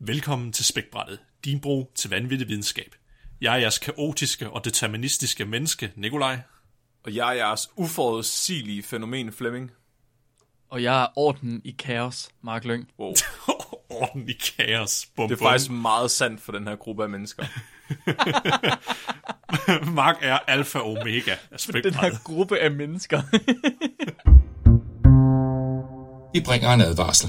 Velkommen til Spækbrættet, din bro til vanvittig videnskab. Jeg er jeres kaotiske og deterministiske menneske, Nikolaj. Og jeg er jeres uforudsigelige fænomen, Flemming. Og jeg er orden i kaos, Mark Lyng. Wow. Orden i kaos. Bum, Det er bum. faktisk meget sandt for den her gruppe af mennesker. Mark er alfa og omega af Den Spækbrættet. her gruppe af mennesker. Vi bringer en advarsel.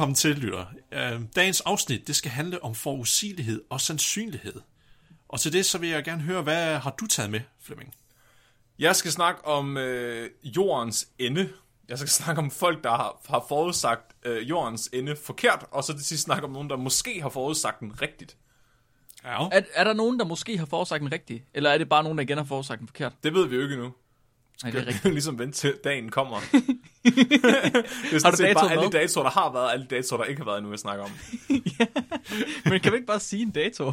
Velkommen til, lytter. Øh, Dagens afsnit, det skal handle om forudsigelighed og sandsynlighed. Og til det, så vil jeg gerne høre, hvad har du taget med, Flemming? Jeg skal snakke om øh, jordens ende. Jeg skal snakke om folk, der har, har forudsagt øh, jordens ende forkert, og så til sidst snakke om nogen, der måske har forudsagt den rigtigt. Ja. Er, er der nogen, der måske har forudsagt den rigtige? Eller er det bare nogen, der igen har forudsagt den forkert? Det ved vi jo ikke endnu. Nej, det er rigtigt. ligesom vente til dagen kommer. det er sådan du set bare alle de med? datoer, der har været, og alle de datoer, der ikke har været endnu, jeg snakker om. Men kan vi ikke bare sige en dato?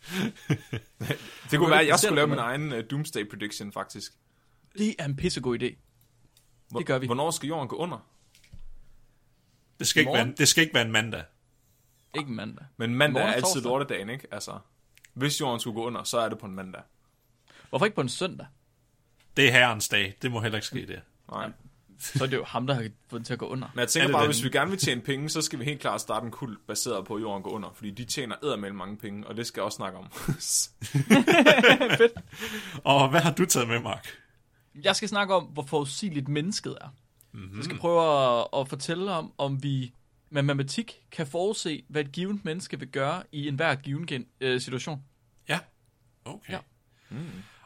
Det kunne være, at jeg skulle lave min egen uh, Doomsday Prediction, faktisk. Det er en pissegod idé. Det gør vi. Hvornår skal jorden gå under? Det, skal ikke være, det skal ikke være en mandag. Ikke mandag. Men mandag er Morgen og altid lortedagen, ikke? Altså, hvis jorden skulle gå under, så er det på en mandag. Hvorfor ikke på en søndag? Det er herrens dag. Det må heller ikke ske det. Nej. Så er det jo ham, der har fået den til at gå under. Men jeg Er tænker bare, den- hvis vi gerne vil tjene penge, så skal vi helt klart starte en kult baseret på, at jorden går under. Fordi de tjener eddermame mange penge, og det skal jeg også snakke om. Og hvad har du taget med, Mark? Jeg skal snakke om, hvor forudsigeligt mennesket er. Mhm. Mm-hmm. Jeg skal prøve at, at fortælle om, om vi med matematik kan forudse, hvad et givet menneske vil gøre i enhver given gen, øh, situation. Ja. Okay. Ja. Mm.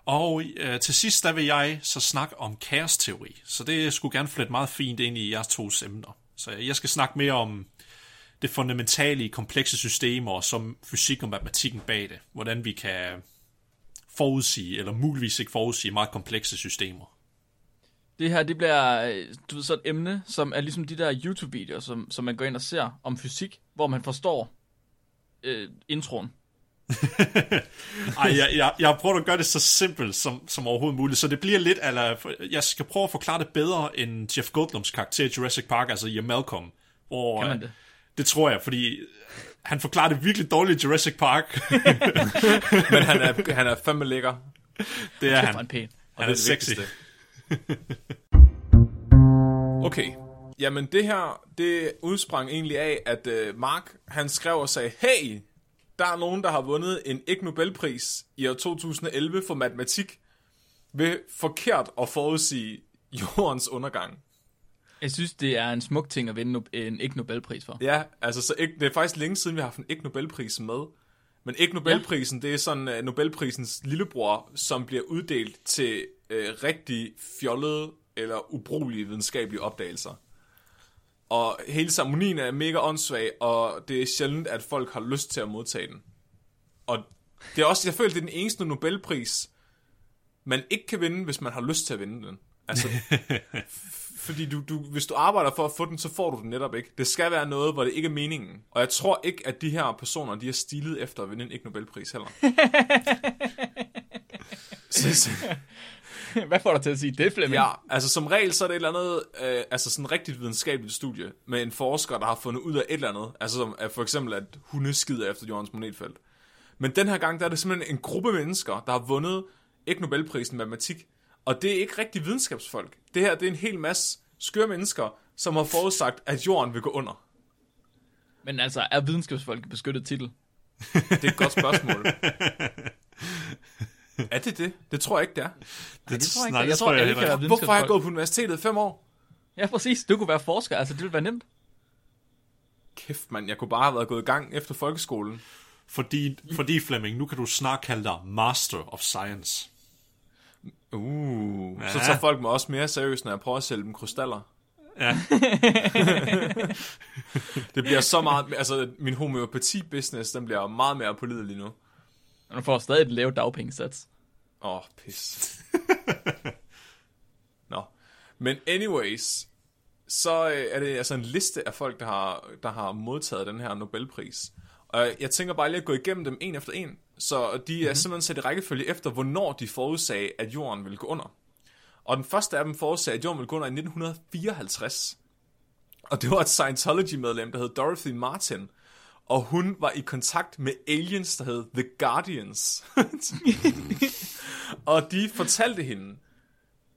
Og øh, til sidst, der vil jeg så snakke om kaosteori. Så det skulle gerne flette meget fint ind i jeres to emner. Så jeg skal snakke mere om det fundamentale i komplekse systemer, som fysik og matematikken bag det. Hvordan vi kan forudsige, eller muligvis ikke forudsige, meget komplekse systemer. Det her, det bliver øh, du ved, så et emne, som er ligesom de der YouTube-videoer, som, som man går ind og ser om fysik, hvor man forstår øh, introen. Ej, jeg, jeg, jeg har prøvet at gøre det så simpelt som, som overhovedet muligt, så det bliver lidt, eller jeg skal prøve at forklare det bedre end Jeff Goldblums karakter i Jurassic Park, altså i Malcolm. Hvor, Kan man øh, det? Det tror jeg, fordi han forklarer det virkelig dårligt i Jurassic Park. Men han er, han er fandme lækker. det er er han han. pæn. Han det er det sexy. Okay. Jamen det her, det udsprang egentlig af, at uh, Mark, han skrev og sagde, hey, der er nogen, der har vundet en Ig Nobelpris i år 2011 for matematik ved forkert at forudsige jordens undergang. Jeg synes, det er en smuk ting at vinde en ikke Nobelpris for. Ja, altså så ikke, det er faktisk længe siden, vi har haft en Ig Nobelpris med. Men Ig Nobelprisen, ja. det er sådan uh, Nobelprisens lillebror, som bliver uddelt til uh, rigtig fjollede eller ubrugelige videnskabelige opdagelser. Og hele ceremonien er mega åndssvag, og det er sjældent, at folk har lyst til at modtage den. Og det er også, jeg føler, det er den eneste Nobelpris, man ikke kan vinde, hvis man har lyst til at vinde den. Altså, fordi du, du, hvis du arbejder for at få den, så får du den netop ikke. Det skal være noget, hvor det ikke er meningen. Og jeg tror ikke, at de her personer, de er stilet efter at vinde en ikke Nobelpris heller. så, så, Hvad får dig til at sige det, Flemming? ja, altså som regel, så er det et eller andet, øh, altså sådan rigtigt videnskabeligt studie, med en forsker, der har fundet ud af et eller andet. Altså som at for eksempel, at hunde skider efter jordens magnetfelt. Men den her gang, der er det simpelthen en gruppe mennesker, der har vundet ikke Nobelprisen i matematik. Og det er ikke rigtig videnskabsfolk. Det her, det er en hel masse skøre mennesker, som har forudsagt, at jorden vil gå under. Men altså, er videnskabsfolk beskyttet titel? Det er et godt spørgsmål. er det det? Det tror jeg ikke, det er. Nej, det tror jeg ikke. nej, jeg det tror, jeg ikke. Hvorfor har jeg gået på universitetet i fem år? Ja, præcis. Du kunne være forsker. Altså, det ville være nemt. Kæft, mand. Jeg kunne bare have været gået i gang efter folkeskolen. Fordi, fordi Flemming, nu kan du snart kalde dig Master of Science. Uh, ja. så tager folk mig også mere seriøst, når jeg prøver at sælge dem krystaller. Ja. Det bliver så meget... Altså, min homeopati-business, den bliver meget mere pålidelig nu. Du får stadig et lavt dagpengesats. Åh, oh, pis. Nå. Men anyways, så øh, er det altså en liste af folk, der har, der har modtaget den her Nobelpris. Og jeg tænker bare lige at gå igennem dem en efter en. Så de er mm-hmm. simpelthen sat i rækkefølge efter, hvornår de forudsagde, at jorden ville gå under. Og den første af dem forudsagde, at jorden ville gå under i 1954. Og det var et Scientology-medlem, der hed Dorothy Martin. Og hun var i kontakt med aliens, der hed The Guardians. og de fortalte hende,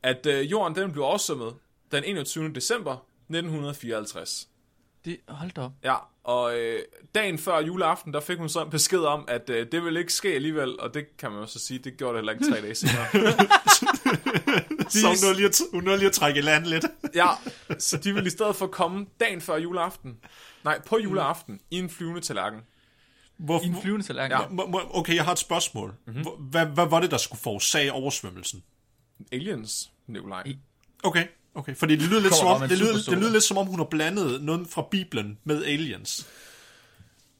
at øh, jorden den blev oversvømmet den 21. december 1954. Det, hold da op. Ja, og øh, dagen før juleaften, der fik hun så en besked om, at øh, det ville ikke ske alligevel, og det kan man jo så sige, det gjorde det heller ikke tre dage senere. Så hun nåede lige at, hun nåede lige at trække land lidt. ja, så de ville i stedet for komme dagen før juleaften, nej, på juleaften, i en flyvende tallerken. Hvor, I en flyvende tallerken. Ja. Okay, jeg har et spørgsmål. Mhm. Mm-hmm. Hvad, hvad var det, der skulle forårsage oversvømmelsen? Aliens, Nikolaj. Okay, okay. Fordi det lyder, lidt som om, det, lyder, det lyder lidt som om, hun har blandet noget fra Bibelen med aliens.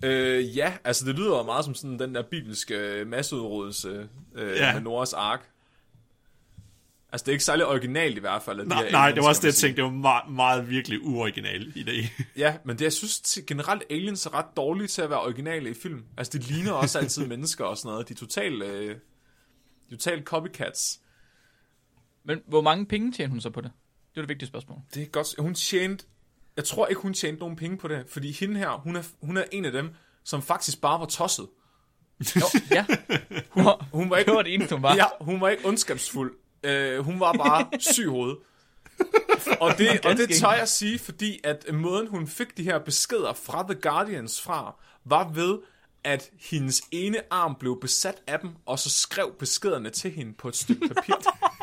Øh, ja, altså det lyder meget som sådan den der bibelske masseudryddelse øh, ja. med Noras ark. Altså det er ikke særlig originalt i hvert fald. Nej, her nej, aliens, det var også det, jeg tænkte. Det var meget, meget virkelig uoriginal idé. Ja, men det, jeg synes generelt, aliens er ret dårlige til at være originale i film. Altså, de ligner også altid mennesker og sådan noget. De er totalt, øh, de er totalt copycats. Men hvor mange penge tjener hun så på det? Det er det vigtige spørgsmål. Det er godt. Hun tjente... Jeg tror ikke, hun tjente nogen penge på det, fordi hende her, hun er, hun er en af dem, som faktisk bare var tosset. Jo, ja. Hun var, Hun var ikke, det var det eneste, hun var. ja, hun var ikke ondskabsfuld. Uh, hun var bare syg i hovedet. Og det, og det tør jeg sige, fordi at måden, hun fik de her beskeder fra The Guardians fra, var ved, at hendes ene arm blev besat af dem, og så skrev beskederne til hende på et stykke papir.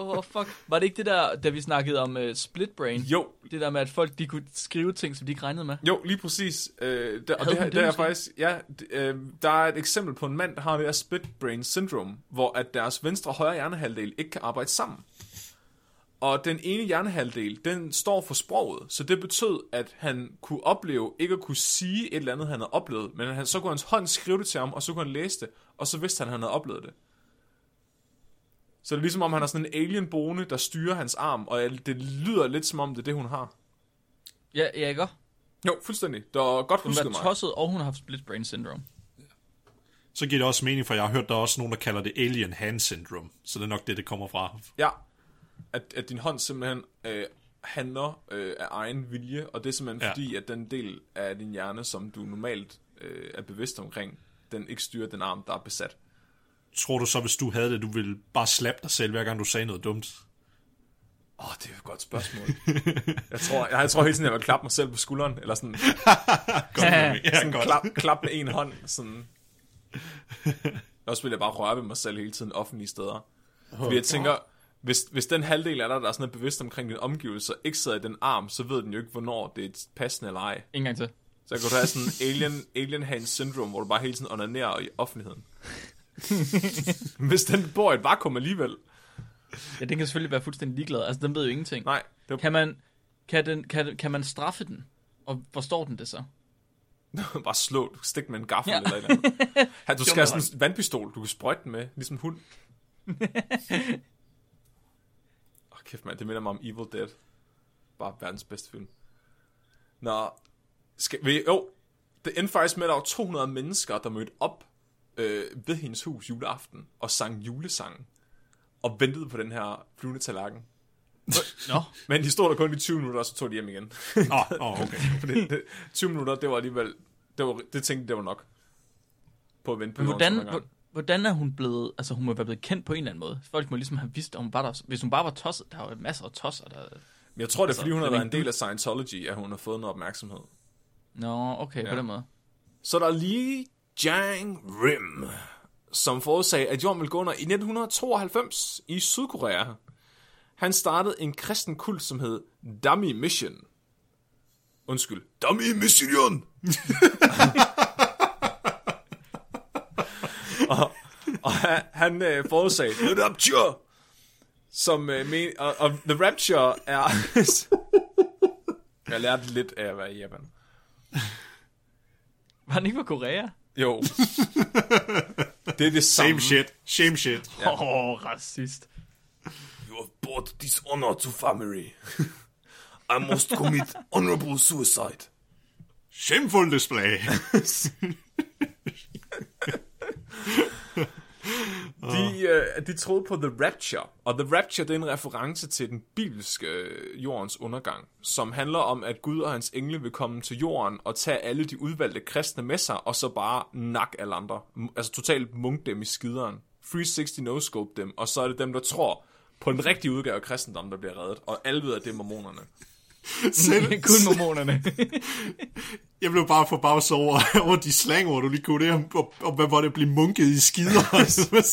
oh, fuck. Var det ikke det der, da vi snakkede om uh, split brain? jo, Det der med, at folk de kunne skrive ting, som de ikke regnede med? jo, lige præcis. Øh, der, og det, her, det det er faktisk, ja, øh, der er et eksempel på en mand, der har det her split brain syndrome, hvor at deres venstre og højre hjernehalvdel ikke kan arbejde sammen. Og den ene hjernehalvdel, den står for sproget, så det betød, at han kunne opleve, ikke at kunne sige et eller andet, han havde oplevet, men han, så kunne hans hånd skrive det til ham, og så kunne han læse det, og så vidste han, at han havde oplevet det. Så det er ligesom om, han har sådan en alien boende, der styrer hans arm, og det lyder lidt som om, det er det, hun har. Ja, ja ikke? Jo, fuldstændig. Det var godt Hun husket var mig. tosset, og hun har haft split brain syndrome. Så giver det også mening, for jeg har hørt, der er også nogen, der kalder det alien hand syndrome. Så det er nok det, det kommer fra. Ja, at, at din hånd simpelthen øh, handler øh, af egen vilje, og det er simpelthen ja. fordi, at den del af din hjerne, som du normalt øh, er bevidst omkring, den ikke styrer den arm, der er besat. Tror du så, hvis du havde det, du ville bare slappe dig selv, hver gang du sagde noget dumt? Åh, oh, det er et godt spørgsmål. jeg, tror, jeg, jeg tror hele tiden, jeg vil klappe mig selv på skulderen, eller sådan, Godt, ja, sådan godt. klap, klap med en hånd. Sådan. Også vil jeg bare røre ved mig selv hele tiden offentlige steder. Fordi jeg tænker, hvis, hvis den halvdel af dig, der er sådan er bevidst omkring dine omgivelser, ikke sidder i den arm, så ved den jo ikke, hvornår det er passende eller ej. En gang til. Så kan du have sådan en alien, alien hand syndrome, hvor du bare hele tiden onanerer i offentligheden. Hvis den bor i et vakuum alligevel. Ja, den kan selvfølgelig være fuldstændig ligeglad. Altså, den ved jo ingenting. Nej, det Kan man, kan, den, kan, kan man straffe den? Og forstår den det så? bare slå, stik med en gaffel Ja. eller et eller andet. Du skal have sådan en vandpistol, du kan sprøjte den med, ligesom hund. Åh, oh, kæft mand, det minder mig om Evil Dead. Bare verdens bedste film. Nå, skal vi, jo, det endte faktisk med, at der var 200 mennesker, der mødte op øh, ved hendes hus juleaften og sang julesangen. Og ventede på den her flyvende tallerken. Nå, Men de stod der kun i 20 minutter, og så tog de hjem igen. Åh, oh, oh, okay. Fordi det, 20 minutter, det var alligevel... Det, var, det tænkte det var nok. På at vente på men hvordan, hvordan er hun blevet... Altså, hun må være blevet kendt på en eller anden måde. Folk må ligesom have vidst, om hun var der... Hvis hun bare var tosset, der er jo masser af tosser, der... Men jeg tror, det er, Altså, fordi hun har er været en del af Scientology, at hun har fået noget opmærksomhed. Nå, okay, ja. på den måde. Så der er lige Jang Rim, som forudsagde, at jorden ville gå under i 1992 i Sydkorea. Han startede en kristen kult, som hed Dummy Mission. Undskyld. Dummy Mission! og, og han, han øh, forudsagde, The Rapture! Som øh, men, og, og The Rapture er... jeg lærte lidt af at være i Japan. Var han ikke på Korea? Jo. det er det samme. Same shit. Shame shit. Åh, oh, racist. You have brought dishonor to family. I must commit honorable suicide. Shameful display. De, øh, de troede på The Rapture, og The Rapture det er en reference til den bibelske øh, jordens undergang, som handler om, at Gud og hans engle vil komme til jorden og tage alle de udvalgte kristne med sig, og så bare nak alle andre. M- Altså totalt munk dem i skideren. 360 no-scope dem, og så er det dem, der tror på den rigtige udgave af kristendom, der bliver reddet, og alle ved, at det er mormonerne. Selv, Kun mormonerne. jeg blev bare forbavset over, over de slangord, du lige kunne det, om hvad var det, blive munket i skider. Altså?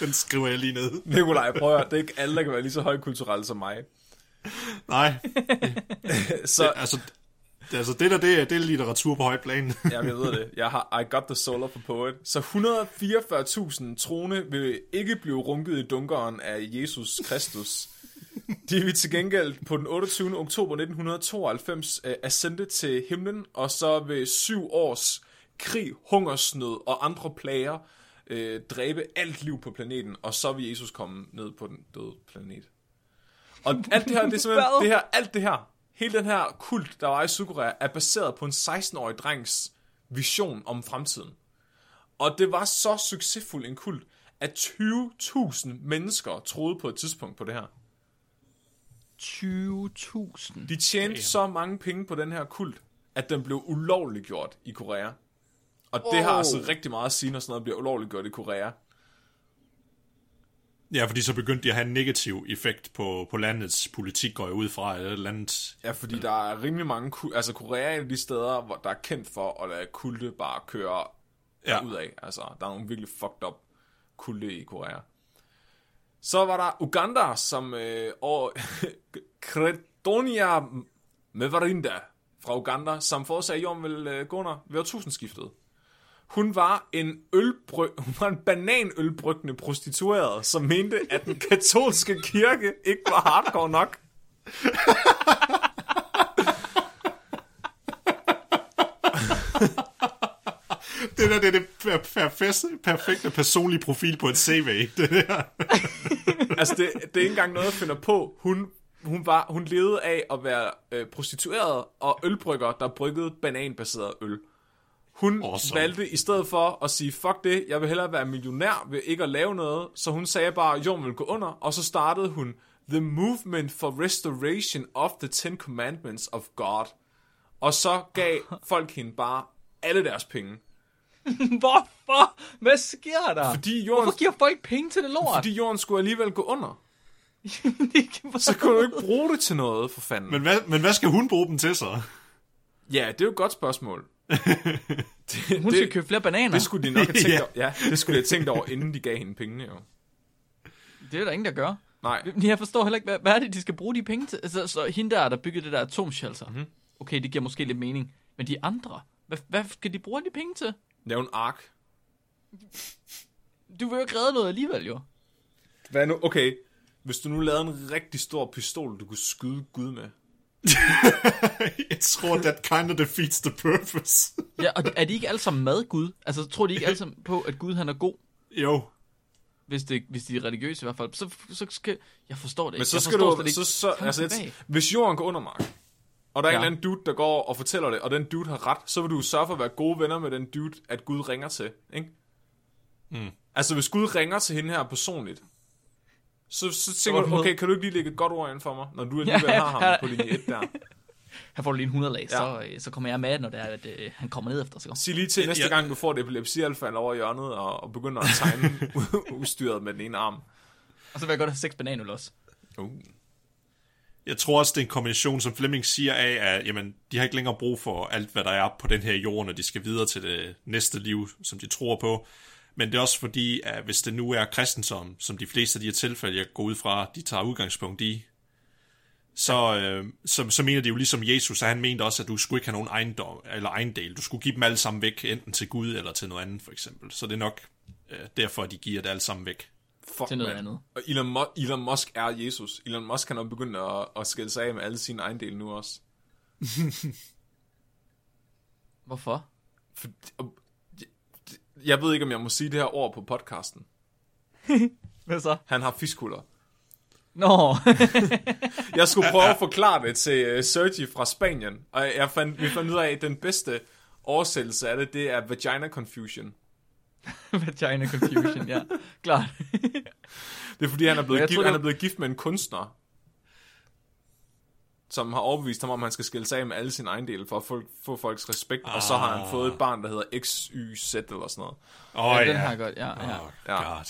Den skriver jeg lige ned. Nikolaj, prøv at det er ikke alle, der kan være lige så højkulturelle som mig. Nej, Så, altså, det, altså det der, det er, det er litteratur på højt plan. Ja, jeg ved det. Jeg har I got the soul of a poet. Så 144.000 trone vil ikke blive runket i dunkeren af Jesus Kristus. De vil til gengæld på den 28. oktober 1992 uh, ascende til himlen, og så ved syv års krig, hungersnød og andre plager uh, dræbe alt liv på planeten, og så vil Jesus komme ned på den døde planet. Og alt det her, det er simpelthen, det her, alt det her, hele den her kult, der var i Sydkorea, er baseret på en 16-årig drengs vision om fremtiden. Og det var så succesfuld en kult, at 20.000 mennesker troede på et tidspunkt på det her. 20.000. De tjente så mange penge på den her kult, at den blev ulovliggjort i Korea. Og det har Oh. altså rigtig meget at sige, når sådan noget bliver ulovliggjort i Korea. ja, fordi så begyndte de at have en negativ effekt på, på landets politik, går jeg ud fra, eller landet. Ja, fordi der er rimelig mange... Altså, Korea er et af de steder, hvor der er kendt for at lade kulte bare køre Ja. ud af. Altså, der er nogle virkelig fucked up kulte i Korea. Så var der Uganda, som... Øh, og Kretonia Mevarinda fra Uganda, som forudsagde, at jorden ville øh, gå under ved årtusindskiftet. Hun var en ølbry, hun var en bananølbryggende prostitueret, som mente, at den katolske kirke ikke var hardcore nok. Det der, det er det per- perfekte, perfekte personlige profil på et CV. Det der. altså, det, det er ikke engang noget, jeg finder på. Hun, hun, var, hun levede af at være øh, prostitueret og ølbrygger, der bryggede bananbaseret øl. Hun Awesome. valgte i stedet for at sige, fuck det, jeg vil hellere være millionær ved ikke at lave noget. Så hun sagde bare, at jorden vil gå under, og så startede hun The Movement for Restoration of the Ten Commandments of God. Og så gav folk hende bare alle deres penge. Hvorfor? Hvad sker der? Fordi jorden, Hvorfor giver folk penge til det lort? fordi jorden skulle alligevel gå under. Så kunne du ikke bruge det til noget, for fanden. Men hvad, men hvad skal hun bruge dem til så? Ja, det er jo et godt spørgsmål. det, Hun skal købe flere bananer. det skulle de nok have tænkt Ja. over. Ja, det skulle de have tænkt over, inden de gav hende pengene jo. Det er der ingen, der gør. Nej, Men Jeg forstår heller ikke, hvad, hvad er det, de skal bruge de penge til? Altså, så hende der, der byggede det der atomshelter. Mhm. Mm-hmm. Okay, det giver måske lidt mening. Men de andre, hvad, hvad skal de bruge de penge til? Lav en ark. Du vil jo ikke redde noget alligevel, jo. Hvad nu? Okay, hvis du nu lavede en rigtig stor pistol, du kunne skyde Gud med. Jeg tror, that kind of defeats the purpose. Ja, og er de ikke alle sammen med Gud? Altså, tror de ikke alle sammen på, at Gud han er god? jo. Hvis, det, hvis de er religiøse i hvert fald. Så, så skal... Jeg forstår det Men ikke. så jeg skal forstår du... Så, så, altså, et, hvis jorden går under, Mark, og der er ja. Ja. en eller anden dude, der går og fortæller det, og den dude har ret, så vil du sørge for at være gode venner med den dude, at Gud ringer til, ikke? Mm. Altså, hvis Gud ringer til hende her personligt, så, så tænker du, okay, kan du ikke lige lægge et godt ord ind for mig, når du alligevel Ja, har ham ja. på linje 1 der? Han får lige en 100 lag, Ja. så, øh, så kommer jeg med, når det er, at øh, han kommer ned efter. Så. Sig lige til næste Ja. gang, du får et epilepsialfald over hjørnet, og, og begynder at tegne udstyret med den ene arm. Og så vil jeg godt have seks bananøl også. Uh. Jeg tror også, det er en kombination, som Flemming siger af, at jamen, de har ikke længere brug for alt, hvad der er på den her jord, når de skal videre til det næste liv, som de tror på. Men det er også fordi, at hvis det nu er kristendom, som de fleste af de her tilfælde, jeg går ud fra, de tager udgangspunkt i, så, øh, så, så mener de jo ligesom Jesus, at han mente også, at du skulle ikke have nogen ejendom, eller ejendel. Du skulle give dem alle sammen væk, enten til Gud eller til noget andet, for eksempel. Så det er nok øh, derfor, de giver det alle sammen væk. Fuck, Til noget man. andet. Og Elon, Mu- Elon Musk er Jesus. Elon Musk han er begyndt at, at skille sig af med alle sine ejendele nu også. Hvorfor? For, jeg, ved ikke, om jeg må sige det her ord på podcasten. Hvad så? Han har fiskhuller. Nå, Jeg skulle prøve at forklare det til uh, Sergi fra Spanien, og jeg fandt, vi fandt ud af, at den bedste oversættelse af det, det er vagina confusion. vagina confusion, ja. Klart. Det er fordi, han er blevet, gift, tror, han er blevet gift med en kunstner, som har overbevist ham om, at han skal skille sig af med alle sine ejendele for at få, få folks respekt, og så har han fået et barn, der hedder XYZ eller sådan noget. Åh, oh, Ja, ja. den har godt, ja, ja. Oh, Ja. God.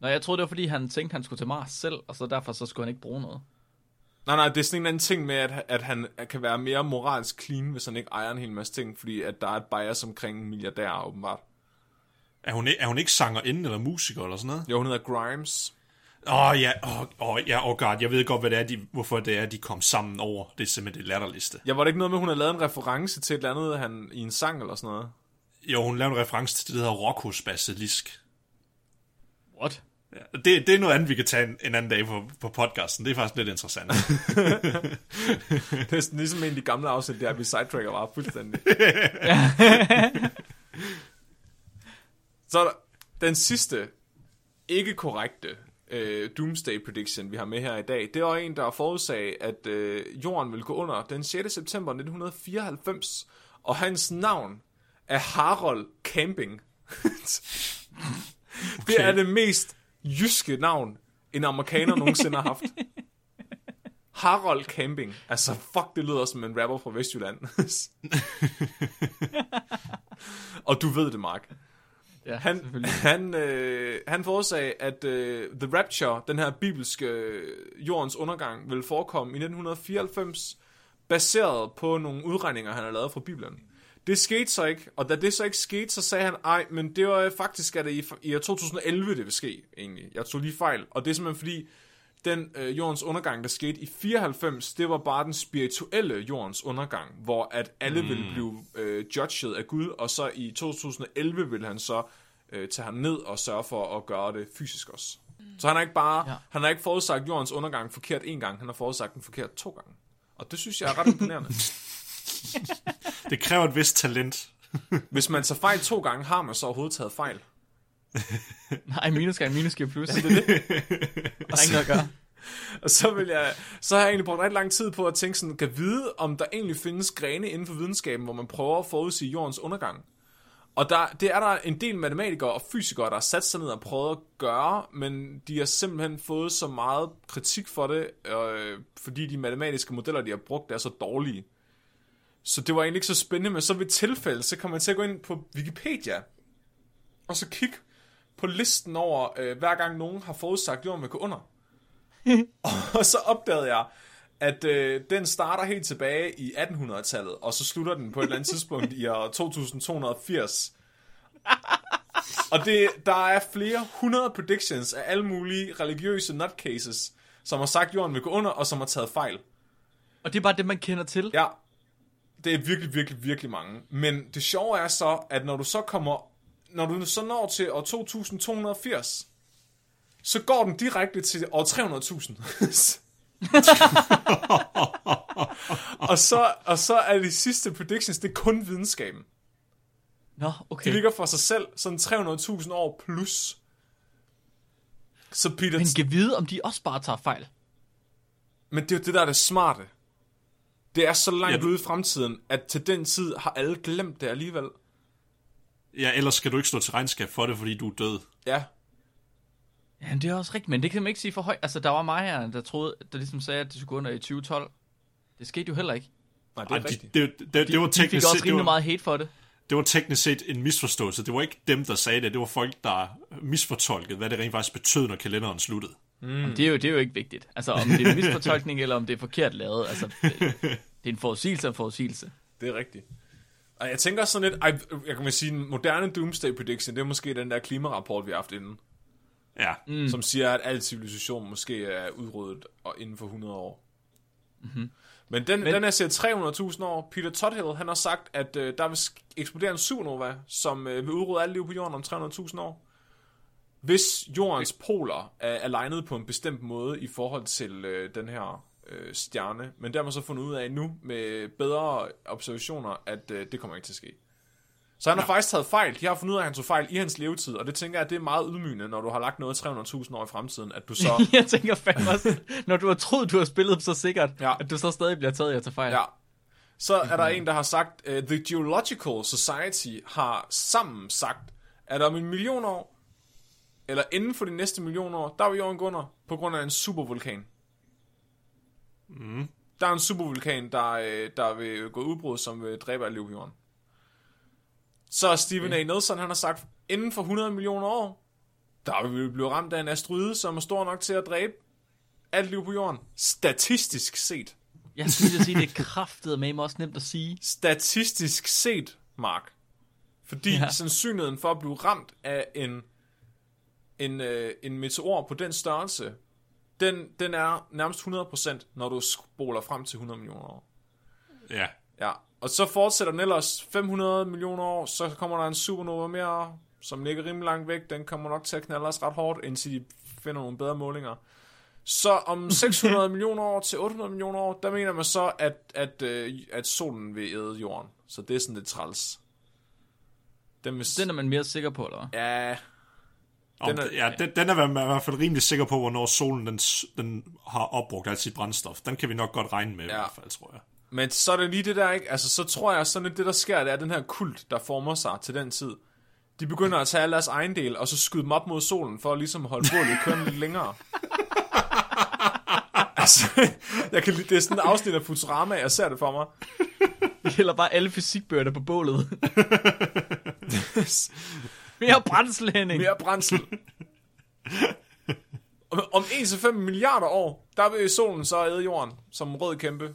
Nå, jeg troede, det var, fordi han tænkte, han skulle til Mars selv, og så derfor så skulle han ikke bruge noget. Nej, nej, det er sådan en anden ting med, at, at han kan være mere moralsk clean, hvis han ikke ejer en hel masse ting, fordi at der er et bias omkring milliardærer, åbenbart. Er hun, er hun ikke sangerinde eller musiker eller sådan noget? Jo, hun hedder Grimes. Åh oh, ja, oh, oh, ja, oh god, jeg ved godt, hvad det er, de, hvorfor det er, de kom sammen over. Det er simpelthen det latterligste. Ja, var det ikke noget med, at hun har lavet en reference til et eller andet han, i en sang eller sådan noget? Jo, hun lavede en reference til det, der hedder Rokkos Basilisk. What? Ja, det, det er noget andet, vi kan tage en, en anden dag på, på podcasten. Det er faktisk lidt interessant. Det er sådan ligesom en af de gamle afsnit, der vi sidetracker bare fuldstændig. Så er der den sidste ikke korrekte øh, Doomsday Prediction, vi har med her i dag, det var en, der forudsag, at øh, jorden vil gå under den 6. september 1994, og hans navn er Harold Camping. Det er det mest jyske navn, en amerikaner nogensinde har haft. Harold Camping. Altså, fuck, det lyder som en rapper fra Vestjylland. og du ved det, Mark. Ja, Han, han, øh, han forudsagde, at øh, The Rapture, den her bibelske øh, jordens undergang, vil forekomme i 1994, baseret på nogle udregninger, han har lavet fra Bibelen. Det skete så ikke, og da det så ikke skete, så sagde han, ej, men det var øh, faktisk, at det i, i år 2011, det vil ske, egentlig. Jeg tog lige fejl, og det er simpelthen fordi, den øh, jordens undergang, der skete i 94, det var bare den spirituelle jordens undergang, hvor at alle mm. ville blive øh, judged af Gud, og så i 2011 ville han så øh, tage ham ned og sørge for at gøre det fysisk også. Mm. Så han har ikke bare, Ja. ja. han har ikke forudsagt jordens undergang forkert en gang, han har forudsagt den forkert to gange. Og det synes jeg er ret imponerende. det kræver et vist talent. Hvis man tager fejl to gange, har man så overhovedet taget fejl. Nej, minus gange minus giver plus. Det er det. Der er ikke noget at gøre. Og så, vil jeg, så har jeg egentlig brugt ret lang tid på at tænke sådan, kan vide, om der egentlig findes grene inden for videnskaben, hvor man prøver at forudsige jordens undergang. Og der, det er der en del matematikere og fysikere, der har sat sig ned og prøvet at gøre, men de har simpelthen fået så meget kritik for det, øh, fordi de matematiske modeller, de har brugt, er så dårlige. Så det var egentlig ikke så spændende, men så ved tilfælde, så kan man til at gå ind på Wikipedia, og så kigge på listen over, øh, hver gang nogen har forudsagt jorden vil gå under. Og så opdagede jeg, at øh, den starter helt tilbage i 1800-tallet, og så slutter den på et eller andet tidspunkt i år 2280. Og det, der er flere hundrede predictions af alle mulige religiøse nutcases, som har sagt, at jorden vil gå under, og som har taget fejl. Og det er bare det, man kender til. Ja, det er virkelig, virkelig, virkelig mange. Men det sjove er så, at når du så kommer, når du så når til år 2280, så går den direkte til år 300.000. og, så, og så er de sidste predictions, det er kun videnskaben. Nå, De okay. ligger for sig selv sådan 300.000 år plus. Så Peter, Men kan vide, om de også bare tager fejl. Men det er jo det, der er det smarte. Det er så langt Ja, ja, du- ude i fremtiden, at til den tid har alle glemt det alligevel. Ja, ellers skal du ikke stå til regnskab for det, fordi du er død. Ja, Ja, det er også rigtigt, men det kan man ikke sige for højt. Altså, der var mig her, der troede, der ligesom sagde, at det skulle gå under i 2012. Det skete jo heller ikke. nej, det er Ej, rigtigt. det, det, det, det, var De fik teknisk også rimelig var, meget hate for det. det var teknisk set en misforståelse. Det var ikke dem, der sagde det. Det var folk, der misfortolkede, hvad det rent faktisk betød, når kalenderen sluttede. Mm. Det, er jo, det er jo ikke vigtigt. Altså, om det er en misfortolkning, eller om det er forkert lavet. Altså, det, det er en forudsigelse og en forudsigelse. Det er rigtigt. Og jeg tænker sådan lidt, ej, jeg kan sige, en moderne doomsday prediction, det er måske den der klimarapport, vi har haft inden, Ja, mm. som siger, at al civilisation måske er udryddet og inden for 100 år. Mm-hmm. Men den, Men den er set 300.000 år. Peter Tothill, han har sagt, at øh, der vil eksplodere en supernova, som øh, vil udrydde alt liv på jorden om 300.000 år. Hvis jordens poler er alignet på en bestemt måde i forhold til øh, den her øh, stjerne, men der har man så fundet ud af nu med bedre observationer, at øh, det kommer ikke til at ske. Så han har faktisk taget fejl. De har fundet ud af, at han tog fejl i hans levetid, og det tænker jeg, det er meget ydmygende, når du har lagt noget 300.000 år i fremtiden, at du så... jeg tænker fandme også, når du har troet, du har spillet så sikkert, Ja. ja. at du så stadig bliver taget i at tage fejl. Ja. Så er der en, der har sagt, uh, The Geological Society har sammen sagt, at om en million år, eller inden for de næste million år, der vil jorden gå under på grund af en supervulkan. Mm. Der er en supervulkan, der, øh, der vil gå udbrud, som vil dræbe alt liv på jorden. Så er Stephen A. Nelson, han har sagt, inden for 100 millioner år, der vil vi blive ramt af en asteroide, som er stor nok til at dræbe alt liv på jorden. Statistisk set. Jeg synes, at sige, det er kraftet med mig også nemt at sige. statistisk set, Mark. Fordi. Ja. sandsynligheden for at blive ramt af en, en, øh, en meteor på den størrelse, den, den er nærmest 100%, når du spoler frem til 100 millioner år. Ja. Ja, og så fortsætter den ellers 500 millioner år, så kommer der en supernova mere, som ligger rimelig langt væk. Den kommer nok til at knalde os ret hårdt, indtil de finder nogle bedre målinger. Så om 600 millioner år til 800 millioner år, der mener man så, at, at, øh, at solen vil æde jorden. Så det er sådan lidt træls. Den, vil, Den er man mere sikker på, eller? Ja, Den er- ja, den, den er man i hvert fald rimelig sikker på, hvornår solen den, den har opbrugt alt sit brændstof. Den kan vi nok godt regne med ja. i hvert fald, tror jeg. Men så er det lige det der, ikke? Altså, så tror jeg, sådan lidt det, der sker, det er den her kult, der former sig til den tid. De begynder at tage alle deres ejendel, og så skyde dem op mod solen, for at ligesom holde bålet kørende lidt længere. altså, jeg kan, det er sådan et afsnit af Futurama, jeg ser det for mig. Eller bare alle fysikbøger, der er på bålet. mere brændsel, Henning. Mere brændsel. om, om 1-5 milliarder år, der vil solen så æde jorden, som rød kæmpe.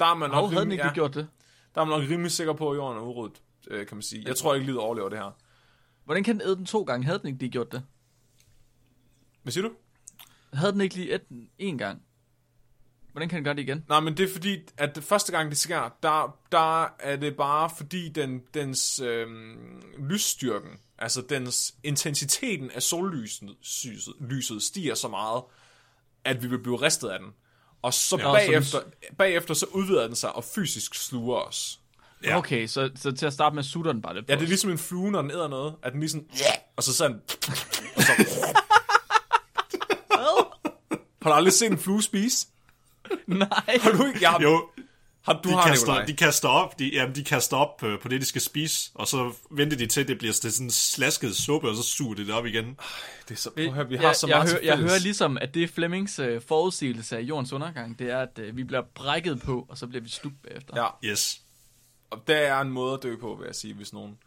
Der er man nok, havde rimelig- ikke ja. gjort det? der er man nok rimelig sikker på, at jorden er udryddet, øh, kan man sige. Jeg tror ikke, livet overlever det her. Hvordan kan den æde den to gange? Havde den ikke lige gjort det? Hvad siger du? Havde den ikke lige ædt den en gang? Hvordan kan den gøre det igen? Nej, men det er fordi, at det første gang det sker, der, der er det bare fordi, den, dens øh, lysstyrken, altså dens intensiteten af sollyset lyset stiger så meget, at vi vil blive ristet af den. Og så Ja, bagefter, bagefter så udvider den sig og fysisk sluger os. Ja. Okay, så, så til at starte med, sutter den bare lidt på Ja, det er ligesom en flue, når den æder noget, at den lige sådan, og så sådan, og så, har du aldrig set en flue spise? Nej. Har du ikke? Jeg har, Jo, har, du de, har kaster, de kaster op, de, jamen, de kaster op øh, på det, de skal spise, og så venter de til, at det bliver til sådan en slasket suppe, og så suger de det op igen. Det er så, prøv at høre, vi har jeg, så jeg, meget hører, til jeg hører ligesom, at det er Flemmings øh, forudsigelse af jordens undergang. Det er, at øh, vi bliver brækket på, og så bliver vi slugt bagefter. Ja, Yes. og der er en måde at dø på, vil jeg sige, hvis nogen...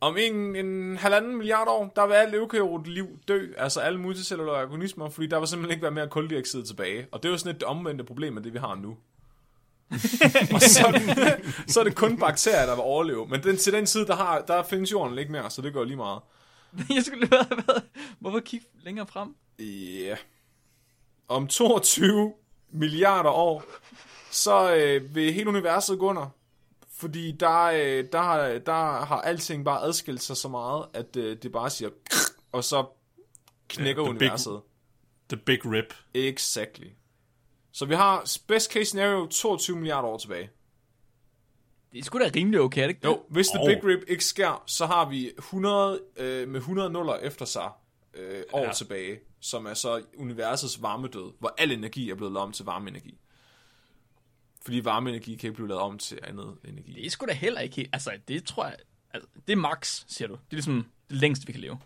Om en, en halvanden milliard år, der vil alt eukaryot liv dø, altså alle multicellulære organismer, fordi der vil simpelthen ikke være mere koldioxid tilbage. Og det er jo sådan et omvendte problem af det, vi har nu. og så er, det, så er det kun bakterier, der vil overleve. Men den, til den tid, der, har, der findes jorden ikke mere, så det går lige meget. jeg skulle have været... Hvorfor kigge længere frem? Ja. Om 22 milliarder år, så øh, vil hele universet gå under. Fordi der, øh, der, har, der har alting bare adskilt sig så meget, at øh, det bare siger... Og så knækker ja, the big- universet. The Big Rip. Exactly. Så vi har best case scenario 22 milliarder år tilbage. Det er sgu da rimelig okay, er det ikke? Jo, hvis The Og- Big Rip ikke sker, så har vi 100 øh, med 100 nuller efter sig øh, år ja. Ja. tilbage, som er så universets varmedød, hvor al energi er blevet lavet om til varmeenergi. Fordi varmeenergi kan ikke blive lavet om til andet energi. Det er sgu da heller ikke helt... Altså, det tror jeg... Altså, det er max, siger du. Det er ligesom det længste, vi kan leve.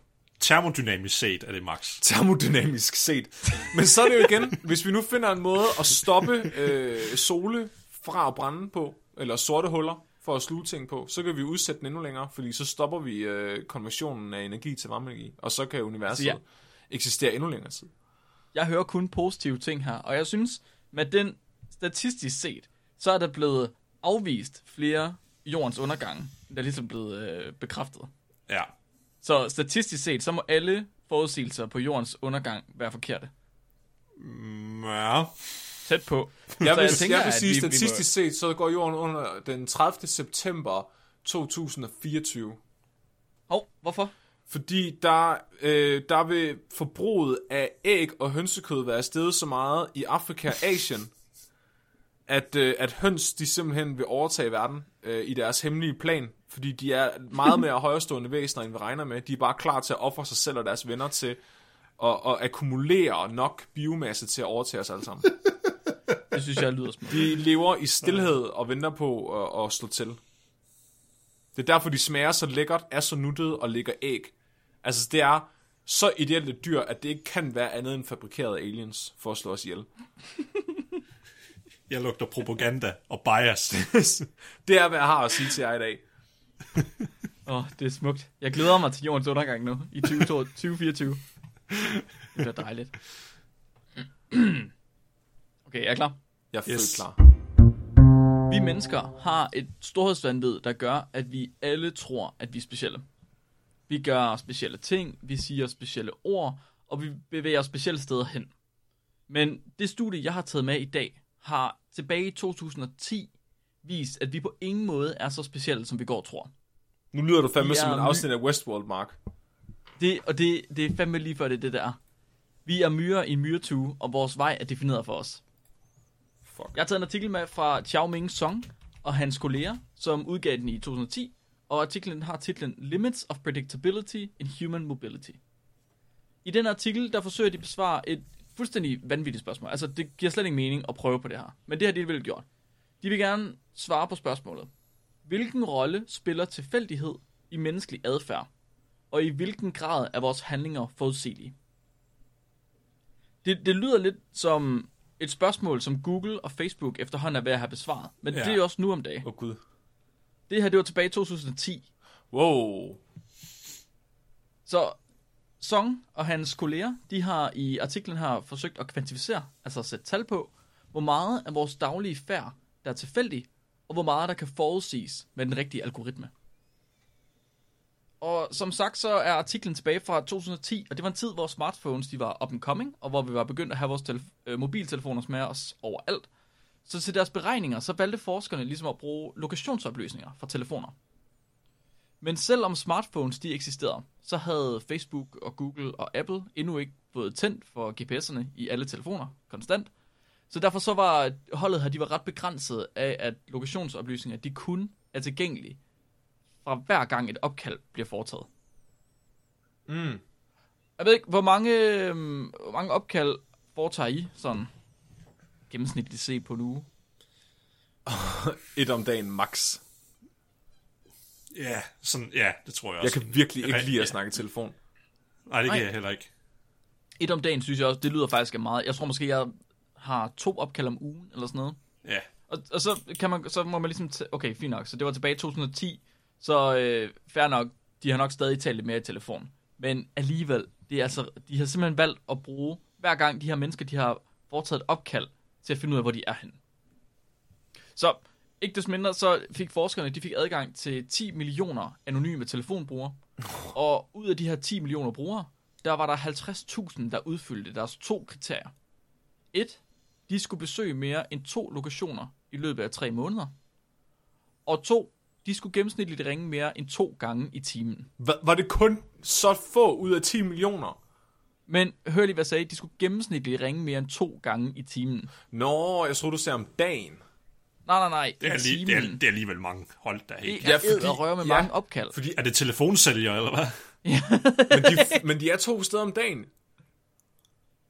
Termodynamisk set er det max. termodynamisk set. Men så er det jo igen, hvis vi nu finder en måde at stoppe øh, sole fra at brænde på, eller sorte huller for at sluge ting på, så kan vi udsætte den endnu længere, fordi så stopper vi øh, konversionen af energi til varmeenergi, og så kan universet ja. ja. eksistere endnu længere tid. Jeg hører kun positive ting her, og jeg synes, med den statistisk set, så er der blevet afvist flere jordens undergange, der er ligesom blevet øh, bekræftet. Ja. Så statistisk set, så må alle forudsigelser på jordens undergang være forkerte. Mm, Ja. tæt på. Jeg Så vil, tænker, jeg vil at sige, vi- at den vi må- set, så går jorden under den 30. september 2024. Hov, hvorfor? Fordi der, øh, der vil forbruget af æg og hønsekød være steget så meget i Afrika og Asien, at, øh, at høns de simpelthen vil overtage verden øh, i deres hemmelige plan. Fordi de er meget mere højrestående væsener, end vi regner med. De er bare klar til at ofre sig selv og deres venner til at, at akkumulere nok biomasse til at overtage os alle sammen. Det synes jeg lyder smukt. De lever i stillhed og venter på at, at slå til. Det er derfor, de smager så lækkert, er så nuttede og lægger æg. Altså, det er så ideelt et dyr, at det ikke kan være andet end fabrikerede aliens for at slå os ihjel. Jeg lugter propaganda og bias. det er, hvad jeg har at sige til jer i dag. Åh, oh, det er smukt. Jeg glæder mig til jordens undergang nu, i 2022 2024. Det bliver dejligt. Okay, jeg er klar. Jeg er Yes. yes. klar. Vi mennesker har et storhedsvandvid, der gør, at vi alle tror, at vi er specielle. Vi gør specielle ting, vi siger specielle ord, og vi bevæger os specielle steder hen. Men det studie, jeg har taget med i dag, har tilbage i 2010 vist, at vi på ingen måde er så specielle, som vi går og tror. Nu lyder du fandme som en afsnit af Westworld, Mark. Det, og det, det er fandme lige før det det, der er. Vi er myrer i en myretue, og vores vej er defineret for os. Fuck. Jeg har taget en artikel med fra Xiao Ming Song og hans kolleger, som udgav den i 2010, og artiklen har titlen Limits of Predictability in Human Mobility. I den artikel, der forsøger de besvare et fuldstændig vanvittigt spørgsmål. Altså, det giver slet ingen mening at prøve på det her. Men det har de alligevel gjort. De vil gerne svare på spørgsmålet. Hvilken rolle spiller tilfældighed i menneskelig adfærd? Og i hvilken grad er vores handlinger forudsigelige? Det, det lyder lidt som et spørgsmål, som Google og Facebook efterhånden er ved at have besvaret. Men ja. Det er jo også nu om dagen. Åh, oh, Gud. Det her, det var tilbage i 2010. Wow. Så Song og hans kolleger, de har i artiklen her forsøgt at kvantificere, altså at sætte tal på, hvor meget af vores daglige færd, der er tilfældig, og hvor meget der kan forudsiges med den rigtige algoritme. Og som sagt, så er artiklen tilbage fra 2010, og det var en tid, hvor smartphones de var up and coming, og hvor vi var begyndt at have vores telef- øh, mobiltelefoner med os overalt. Så til deres beregninger, så valgte forskerne ligesom at bruge lokationsoplysninger fra telefoner. Men selvom smartphones de eksisterede, så havde Facebook og Google og Apple endnu ikke fået tændt for GPS'erne i alle telefoner konstant. Så derfor så var holdet her, de var ret begrænset af, at lokationsoplysninger, de kun er tilgængelige fra hver gang et opkald bliver foretaget. Mm. Jeg ved ikke, hvor mange, øhm, hvor mange opkald foretager I sådan gennemsnitligt se på en uge? Et om dagen max. Ja, sådan, ja, det tror jeg Jeg også. kan virkelig ikke lide at snakke i telefon. Nej, det kan Nej. jeg heller ikke. Et om dagen, synes jeg også, det lyder faktisk af meget. Jeg tror måske, jeg har to opkald om ugen, eller sådan noget. Ja, Og, og så, kan man, så må man ligesom... T- okay, fint nok. Så det var tilbage i 2010. Så øh, fair nok, de har nok stadig talt lidt mere i telefon. Men alligevel, det er altså, de har simpelthen valgt at bruge, hver gang de her mennesker, de har foretaget et opkald, til at finde ud af, hvor de er henne. Så ikke desto mindre, så fik forskerne, de fik adgang til 10 millioner anonyme telefonbrugere. Og ud af de her 10 millioner brugere, der var der 50.000, der udfyldte deres to kriterier. Et, de skulle besøge mere end to lokationer i løbet af tre måneder. Og to, de skulle gennemsnitligt ringe mere end to gange i timen. Hva, var det kun så få ud af 10 millioner? Men hør lige, hvad jeg sagde. De skulle gennemsnitligt ringe mere end to gange i timen. Nå, jeg troede, du sagde om dagen. Nej, nej, nej. det er, lige, det er, det er alligevel mange. Hold da Det helt. er Ja, ja, fordi- og røre med ja. mange opkald. Fordi, Er det telefonsælger, eller hvad? men, de, men de er to steder om dagen.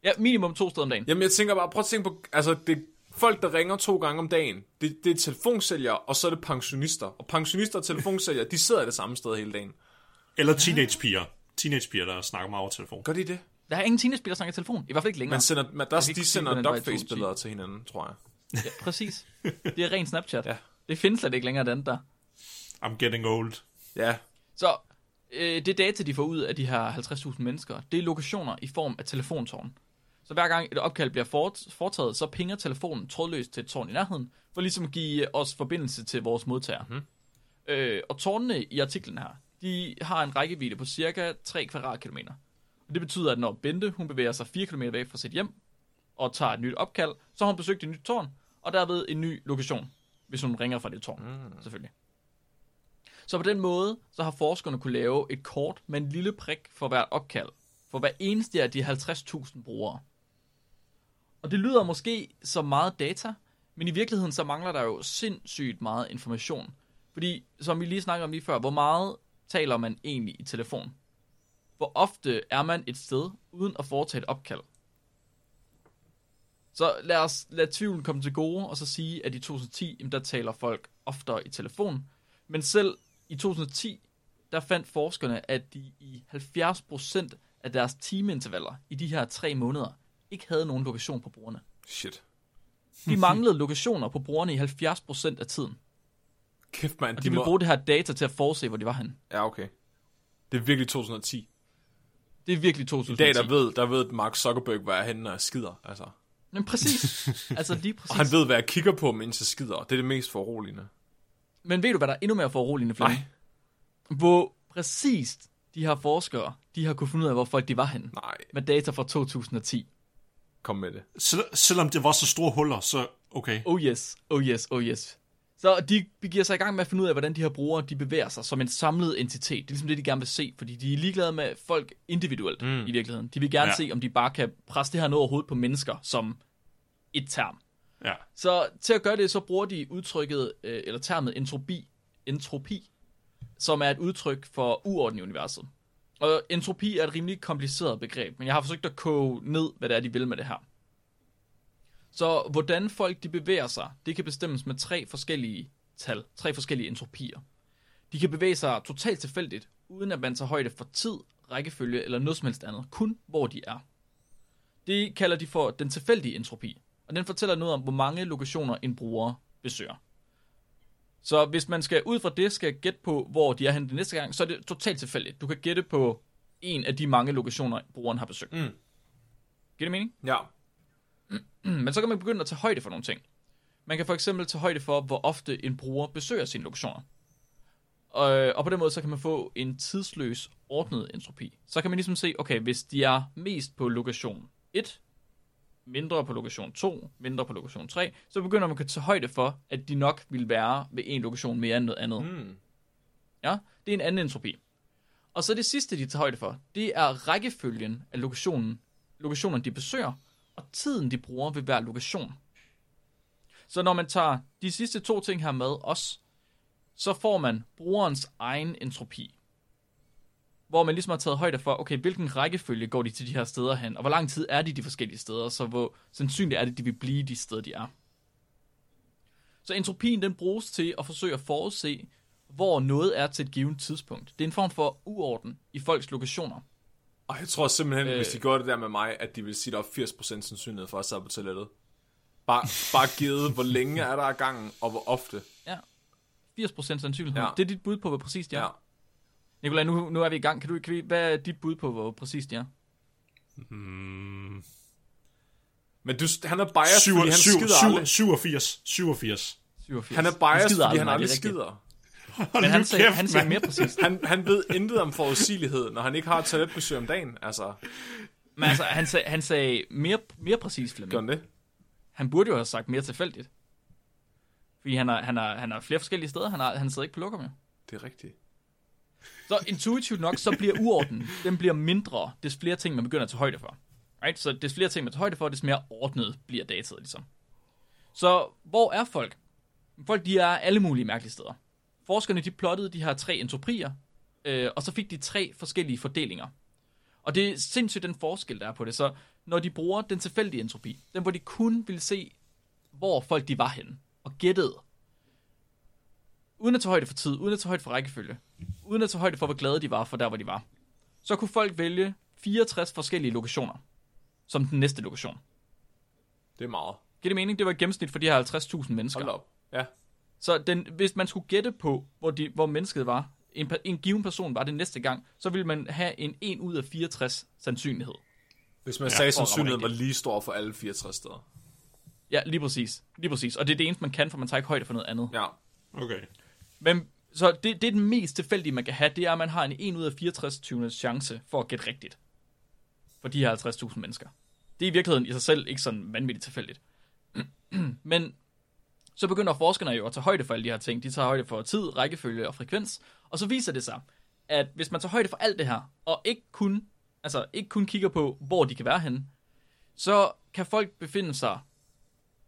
Ja, minimum to steder om dagen. Jamen, jeg tænker bare, prøv at tænke på, altså, det er folk, der ringer to gange om dagen. Det, det er telefonsælgere, og så er det pensionister. Og pensionister og telefonsælgere, de sidder det samme sted hele dagen. Eller teenagepiger. Teenagepiger, der snakker meget over telefon. Gør de det? Der er ingen teenagespillere, der snakker i telefon. I hvert fald ikke længere. Man sender, man, der, de se, sender det dogface-billeder til hinanden, tror jeg. Ja, præcis. Det er ren Snapchat. Ja. Det findes slet ikke længere, den der. I'm getting old. Ja, Så øh, det data, de får ud af de her 50.000 mennesker, det er lokationer i form af telefontårn. Så hver gang et opkald bliver foretaget, så pinger telefonen trådløst til et tårn i nærheden, for ligesom at give os forbindelse til vores modtager. Mm. Øh, og tårnene i artiklen her, de har en rækkevidde på cirka 3 kvadratkilometer. Og det betyder, at når Bente hun bevæger sig 4 km væk fra sit hjem, og tager et nyt opkald, så har hun besøgt et nyt tårn, og derved en ny lokation, hvis hun ringer fra det tårn, mm. selvfølgelig. Så på den måde, så har forskerne kunne lave et kort med en lille prik for hvert opkald, for hver eneste af de 50.000 brugere. Og det lyder måske som meget data, men i virkeligheden så mangler der jo sindssygt meget information. Fordi, som vi lige snakkede om lige før, hvor meget taler man egentlig i telefon? Hvor ofte er man et sted, uden at foretage et opkald? Så lad os lade tvivlen komme til gode, og så sige, at i 2010, jamen, der taler folk oftere i telefon. Men selv i 2010, der fandt forskerne, at de i 70% af deres timeintervaller i de her tre måneder, ikke havde nogen lokation på brugerne. Shit. De manglede lokationer på brugerne i 70% af tiden. Kæft, mand. Og de ville bruge det her data til at forudse, hvor de var henne. Ja, okay. Det er virkelig 2010. Det er virkelig I 2010. dag, der ved, der ved Mark Zuckerberg, jeg er henne, når jeg skider. Altså. Men præcis. altså lige præcis. Og han ved, hvad jeg kigger på, mens jeg skider. Det er det mest foruroligende. Men ved du, hvad der er endnu mere foruroligende, Flemming? Nej. Hvor præcist de her forskere, de har kunne finde ud af, hvor folk de var henne. Nej, Med data fra 2010. kom med det. Sel- selvom det var så store huller, så okay. Oh yes, oh yes, oh yes. Så de begiver sig i gang med at finde ud af, hvordan de her brugere de bevæger sig som en samlet entitet. Det er ligesom det, de gerne vil se, fordi de er ligeglade med folk individuelt mm. i virkeligheden. De vil gerne Ja. se, om de bare kan presse det her ned over hovedet på mennesker som et term. Ja. Så til at gøre det, så bruger de udtrykket, øh, eller termet entropi, entropi, som er et udtryk for uorden i universet. Og entropi er et rimelig kompliceret begreb, men jeg har forsøgt at koge ned, hvad det er, de vil med det her. Så hvordan folk de bevæger sig, det kan bestemmes med tre forskellige tal, tre forskellige entropier. De kan bevæge sig totalt tilfældigt, uden at man tager højde for tid, rækkefølge eller noget som helst andet, kun hvor de er. Det kalder de for den tilfældige entropi, og den fortæller noget om, hvor mange lokationer en bruger besøger. Så hvis man skal ud fra det skal gætte på, hvor de er henne den næste gang, så er det totalt tilfældigt. Du kan gætte på en af de mange lokationer, brugeren har besøgt. Mm. Giver det mening? Ja. Men så kan man begynde at tage højde for nogle ting. Man kan for eksempel tage højde for, hvor ofte en bruger besøger sine lokationer. Og, og på den måde, så kan man få en tidsløs, ordnet entropi. Så kan man ligesom se, okay, hvis de er mest på lokation 1, mindre på lokation 2, mindre på lokation 3, så begynder man at tage højde for, at de nok vil være ved en lokation mere end noget andet. Mm. Ja, det er en anden entropi. Og så det sidste, de tager højde for, det er rækkefølgen af lokationen, lokationerne, de besøger, og tiden, de bruger ved hver lokation. Så når man tager de sidste to ting her med os, så får man brugerens egen entropi. Hvor man ligesom har taget højde for, okay, hvilken rækkefølge går de til de her steder hen, og hvor lang tid er de de forskellige steder, så hvor sandsynligt er det, de vil blive de steder, de er. Så entropien den bruges til at forsøge at forudse, hvor noget er til et givet tidspunkt. Det er en form for uorden i folks lokationer. Og jeg tror simpelthen, øh... Øh. hvis de gjorde det der med mig, at de ville sige, at der er 80% sandsynlighed for at sidde på toilettet. Bare, bare givet, hvor længe er der af gangen, og hvor ofte. 80% sandsynlighed. Ja. Ja. Det er dit bud på, hvor præcis de er. Ja. Ja. Nikolaj, nu, nu er vi i gang. Kan du, kan vi, hvad er dit bud på, hvor præcis de er? Mm, Men du, han er biased, syv, fordi han syv, skider syv, aldrig. 87. 87. 87. Han er biased, skider fordi han aldrig det er rigtigt. skider. Men han sagde, han sagde mere præcist. Han, han ved intet om forudsigelighed, når han ikke har et toiletbesøg om dagen. Altså, Men altså, han sagde, han sagde mere, mere præcis, gør Flemming. han det? Han burde jo have sagt mere tilfældigt. Fordi han har, han har, han har flere forskellige steder. Han, har, han sidder ikke på lokum, jo. Det er rigtigt. Så intuitivt nok, så bliver uorden, den bliver mindre, des flere ting, man begynder at tage højde for. Right? Så des flere ting, man tager højde for, des mere ordnet bliver dataet, ligesom. Så hvor er folk? Folk, de er alle mulige mærkelige steder. Forskerne, de plottede de her tre entropier, øh, og så fik de tre forskellige fordelinger. Og det er sindssygt den forskel, der er på det. Så når de bruger den tilfældige entropi, den hvor de kun vil se, hvor folk de var henne, og gættede, uden at tage højde for tid, uden at tage højde for rækkefølge, uden at tage højde for, hvor glade de var for der, hvor de var, så kunne folk vælge 64 forskellige lokationer, som den næste lokation. Det er meget. Giver det mening? Det var et gennemsnit for de her 50.000 mennesker. Hold op. Ja. Så den, hvis man skulle gætte på, hvor, de, hvor mennesket var, en, en given person var det næste gang, så ville man have en 1 ud af 64 sandsynlighed. Hvis man Ja, sagde, at sandsynligheden var lige stor for alle 64 steder. Ja, lige præcis. Lige præcis. Og det er det eneste, man kan, for man tager ikke højde for noget andet. Ja. Okay. Men så det, det er den mest tilfældige, man kan have, det er, at man har en 1 ud af 64 chance for at gætte rigtigt. For de her 50.000 mennesker. det er i virkeligheden i sig selv ikke sådan vanvittigt tilfældigt. Men så begynder forskerne jo at tage højde for alle de her ting. De tager højde for tid, rækkefølge og frekvens. Og så viser det sig, at hvis man tager højde for alt det her, og ikke kun, altså ikke kun kigger på, hvor de kan være henne, så kan folk befinde sig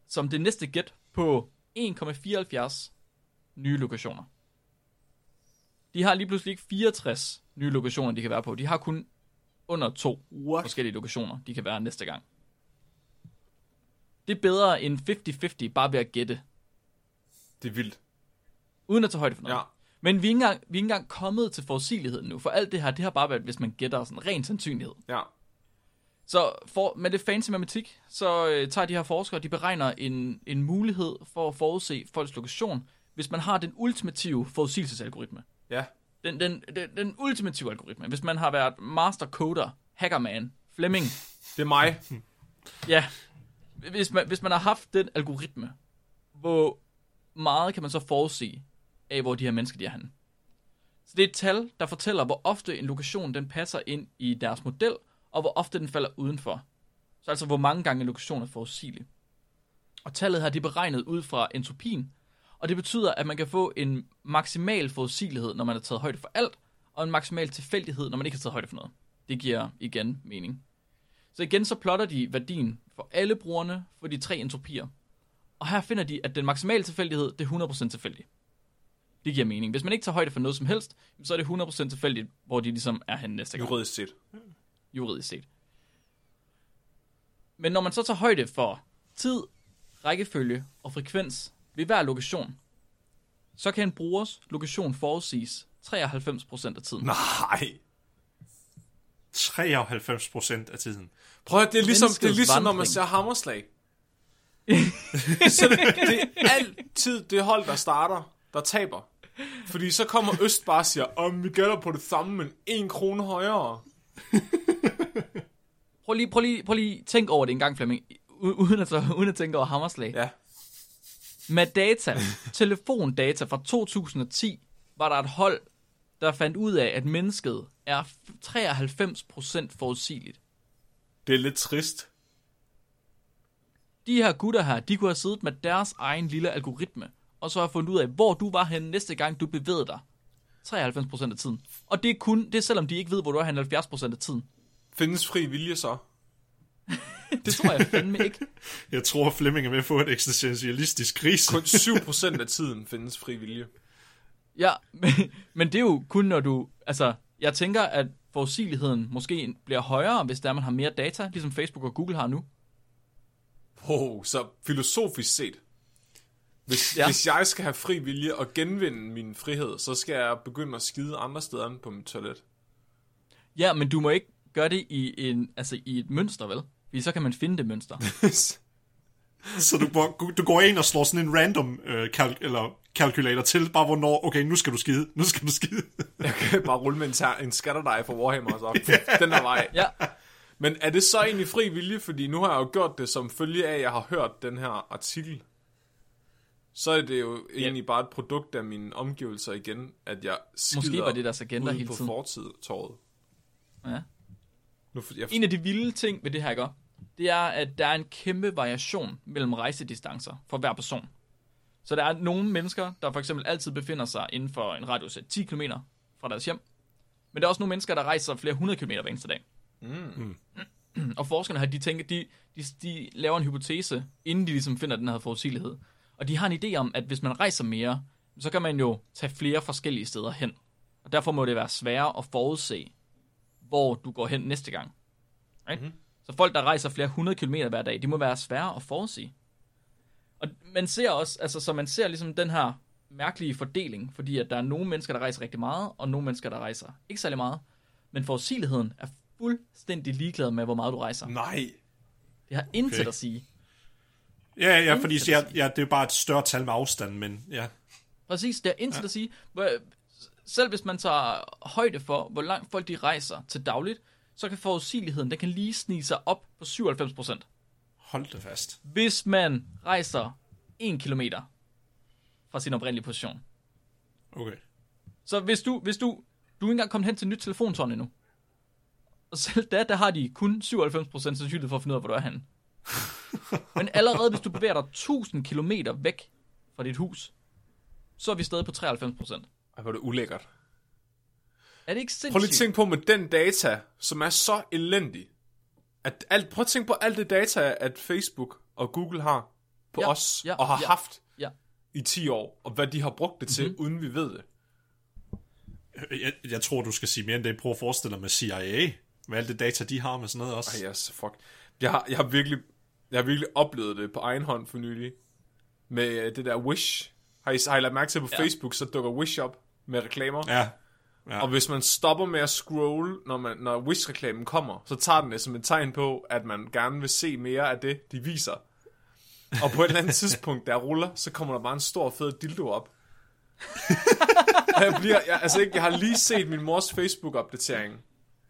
som det næste gæt på 1,74 nye lokationer. De har lige pludselig ikke 64 nye lokationer, de kan være på. De har kun under to What? forskellige lokationer, de kan være næste gang. Det er bedre end 50-50 bare ved at gætte, Det er vildt. uden at tage højde for noget. Ja. Men vi er, ikke engang, vi er ikke engang kommet til forudsigeligheden nu, for alt det her, det har bare været, hvis man gætter sådan ren sandsynlighed. Ja. Så for, med det fancy matematik, så øh, tager de her forskere, de beregner en, en mulighed for at forudse folks lokation, hvis man har den ultimative forudsigelsesalgoritme. Ja. Den, den, den, den ultimative algoritme. Hvis man har været master coder, hackerman, Fleming, Det er mig. ja. Hvis man, hvis man har haft den algoritme, hvor meget kan man så forudse af, hvor de her mennesker de er henne? Så det er et tal, der fortæller, hvor ofte en lokation den passer ind i deres model, og hvor ofte den falder udenfor. Så altså, hvor mange gange en lokation er forudsigelig. Og tallet her, det er beregnet ud fra entropien, og det betyder, at man kan få en maksimal forudsigelighed, når man har taget højde for alt, og en maksimal tilfældighed, når man ikke har taget højde for noget. Det giver igen mening. Så igen så plotter de værdien for alle brugerne for de tre entropier. Og her finder de, at den maksimale tilfældighed, det er 100% tilfældigt. Det giver mening. Hvis man ikke tager højde for noget som helst, så er det 100% tilfældigt, hvor de ligesom er henne næste gang Juridisk set. juridisk set. Men når man så tager højde for tid, rækkefølge og frekvens ved hver lokation, så kan en brugers lokation forudsiges 93% af tiden. Nej. 93 procent af tiden. Prøv at, det er ligesom, det er ligesom når man ser hammerslag. så det, det er altid det hold, der starter, der taber. Fordi så kommer Øst bare og siger, om vi gætter på det samme, men en krone højere. Prøv lige, prøv lige, prøv lige tænk over det en gang, Flemming, u- uden at, uden at tænke over hammerslag. Ja. Med data, telefondata fra 2010, var der et hold, der fandt ud af, at mennesket er 93% forudsigeligt. Det er lidt trist. De her gutter her, de kunne have siddet med deres egen lille algoritme, og så have fundet ud af, hvor du var henne næste gang, du bevægede dig. 93% af tiden. Og det er kun, det er selvom de ikke ved, hvor du er henne 70% af tiden. Findes fri vilje så? Det tror jeg fandme ikke. Jeg tror, Flemming er med på et eksistentialistisk krise. Kun 7% af tiden findes fri vilje. Ja, men, men det er jo kun når du, altså, jeg tænker, at forudsigeligheden måske bliver højere, hvis der man har mere data, ligesom Facebook og Google har nu. Wow, så filosofisk set. Hvis, Ja. hvis jeg skal have fri vilje og genvinde min frihed, så skal jeg begynde at skide andre steder end på mit toilet. Ja, men du må ikke gøre det i, en, altså, i et mønster, vel? Fordi så kan man finde det mønster. Så du, går- du går ind og slår sådan en random øh, kalk, eller calculator til, bare hvornår, okay, nu skal du skide, nu skal du skide. Jeg kan bare rulle med en, en skatterdej for Warhammer og så den der vej. Ja, Men er det så egentlig fri vilje? Fordi nu har jeg jo gjort det som følge af, at jeg har hørt den her artikel. Så er det jo egentlig bare et produkt af mine omgivelser igen, at jeg skider Måske var det deres agenda hele på tiden. fortidtorvet. ja. Nu, jeg, En af de vilde ting ved det her, ikke? det er, at der er en kæmpe variation mellem rejsedistancer for hver person. Så der er nogle mennesker, der for eksempel altid befinder sig inden for en radius af 10 km fra deres hjem. Men der er også nogle mennesker, der rejser flere hundrede kilometer hver eneste dag. Mm. Og forskerne her, de tænker, de, de, de laver en hypotese, inden de ligesom finder den her forudsigelighed. Og de har en idé om, at hvis man rejser mere, så kan man jo tage flere forskellige steder hen. Og derfor må det være sværere at forudse, hvor du går hen næste gang. Right? Mm-hmm. Så folk, der rejser flere hundrede kilometer hver dag, de må være svære at forudsige. Og man ser også, altså så man ser ligesom den her mærkelige fordeling, fordi at der er nogle mennesker, der rejser rigtig meget, og nogle mennesker, der rejser ikke særlig meget. Men forudsigeligheden er fuldstændig ligeglad med, hvor meget du rejser. nej. Det har intet Okay. at sige. Ja, ja, fordi ja, ja, det er bare et større tal med afstand, men ja. Præcis, det er intet ja. at sige. Selv hvis man tager højde for, hvor langt folk de rejser til dagligt, så kan forudsigeligheden, den kan lige snige sig op på 97%. Hold det fast. Hvis man rejser 1 kilometer fra sin oprindelige position. Okay. Så hvis du, hvis du, du er ikke engang kommet hen til nyt telefontårn endnu, Og selv da, der har de kun 97% sandsynlighed for at finde ud af, hvor du er henne. Men allerede hvis du bevæger dig 1000 km væk fra dit hus, så er vi stadig på 93%. Ej, hvor er det ulækkert. Er det ikke sindssygt? Prøv lige at tænke på med den data, som er så elendig. At alt, prøv at tænke på alt det data, at Facebook og Google har på Ja, os, ja, og har ja. haft Ja. i 10 år, og hvad de har brugt det til, Mhm. mm-hmm. uden vi ved det. Jeg, jeg tror, du skal sige mere end det. Prøv at forestille dig med CIA. Med alt det data, de har med sådan noget også. Ej, yes, fuck. Jeg har, jeg har virkelig, jeg har virkelig oplevet det på egen hånd for nylig. Med øh, det der Wish. Har I, har I lagt mærke til på Ja. Facebook, så dukker Wish op med reklamer. Ja. ja. Og hvis man stopper med at scroll, når, man, når Wish-reklamen kommer, så tager den det som et tegn på, at man gerne vil se mere af det, de viser. Og på et eller andet tidspunkt, der ruller, så kommer der bare en stor fed dildo op. og jeg, bliver, jeg, altså ikke, jeg har lige set min mors Facebook-opdatering,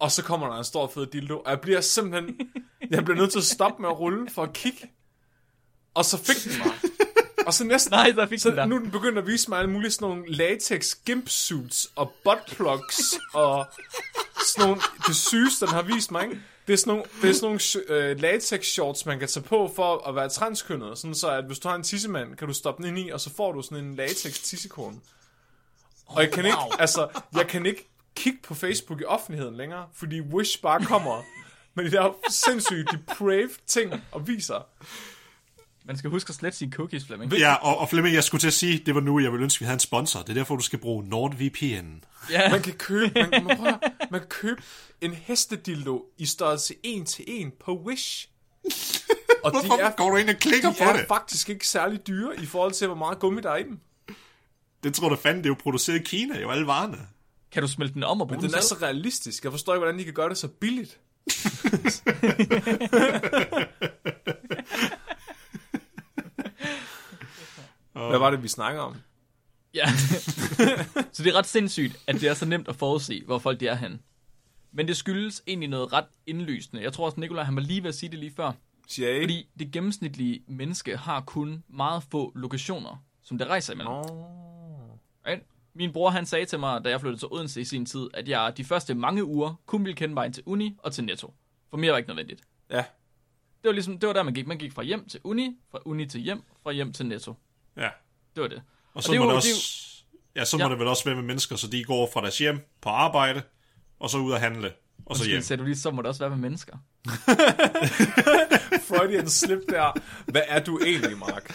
og så kommer der en stor fed dildo, og jeg bliver simpelthen, jeg bliver nødt til at stoppe med at rulle for at kigge. Og så fik den mig. Og så næsten, Nej, der fik så den der. nu er den begyndt at vise mig alle mulige sådan nogle latex gimpsuits og buttplugs og sådan nogle, det sygeste, den har vist mig, ikke? Det er sådan nogle, det er sådan nogle øh, latex shorts, man kan tage på for at være transkønnet. Sådan så, at hvis du har en tissemand, kan du stoppe den ind i, og så får du sådan en latex tissekone. Og jeg kan ikke, altså, jeg kan ikke kigge på Facebook i offentligheden længere, fordi Wish bare kommer med de der sindssygt depraved ting og viser. Man skal huske at slette sine cookies, Flemming. Ja, og, og Flemming, jeg skulle til at sige, det var nu, jeg ville ønske, vi havde en sponsor. Det er derfor, du skal bruge NordVPN. Ja, Man kan købe, man, man, prøver, man kan købe en hestedildo i størrelse 1 til 1 på Wish. Og de Hvorfor er, går du ind og klikker de på er det? faktisk ikke særlig dyre i forhold til, hvor meget gummi der er i dem. Det tror du fanden, det er jo produceret i Kina, jo alle varerne. Kan du smelte den om og bruge Den den er så realistisk. Jeg forstår ikke, hvordan de kan gøre det så billigt. Hvad var det, vi snakker om? Ja. så det er ret sindssygt, at det er så nemt at forudse, hvor folk de er henne. Men det skyldes egentlig noget ret indlysende. Jeg tror også, Nikolaj han var lige ved at sige det lige før. CIA? Fordi det gennemsnitlige menneske har kun meget få lokationer, som det rejser imellem. Oh. Right? Min bror han sagde til mig, da jeg flyttede til Odense i sin tid, at jeg de første mange uger kun ville kende vejen til Uni og til Netto. For mere var ikke nødvendigt. Ja. Det var ligesom, det var der man gik. Man gik fra hjem til Uni, fra Uni til hjem, fra hjem til Netto. Ja. Det var det. Og så det er må jo- det det også... Ja, så Ja. må det vel også være med mennesker, så de går fra deres hjem på arbejde, og så ud og handle, og så Undskyld, hjem. sagde du lige, så må det også være med mennesker. Freudian slip der. Hvad er du egentlig, Mark?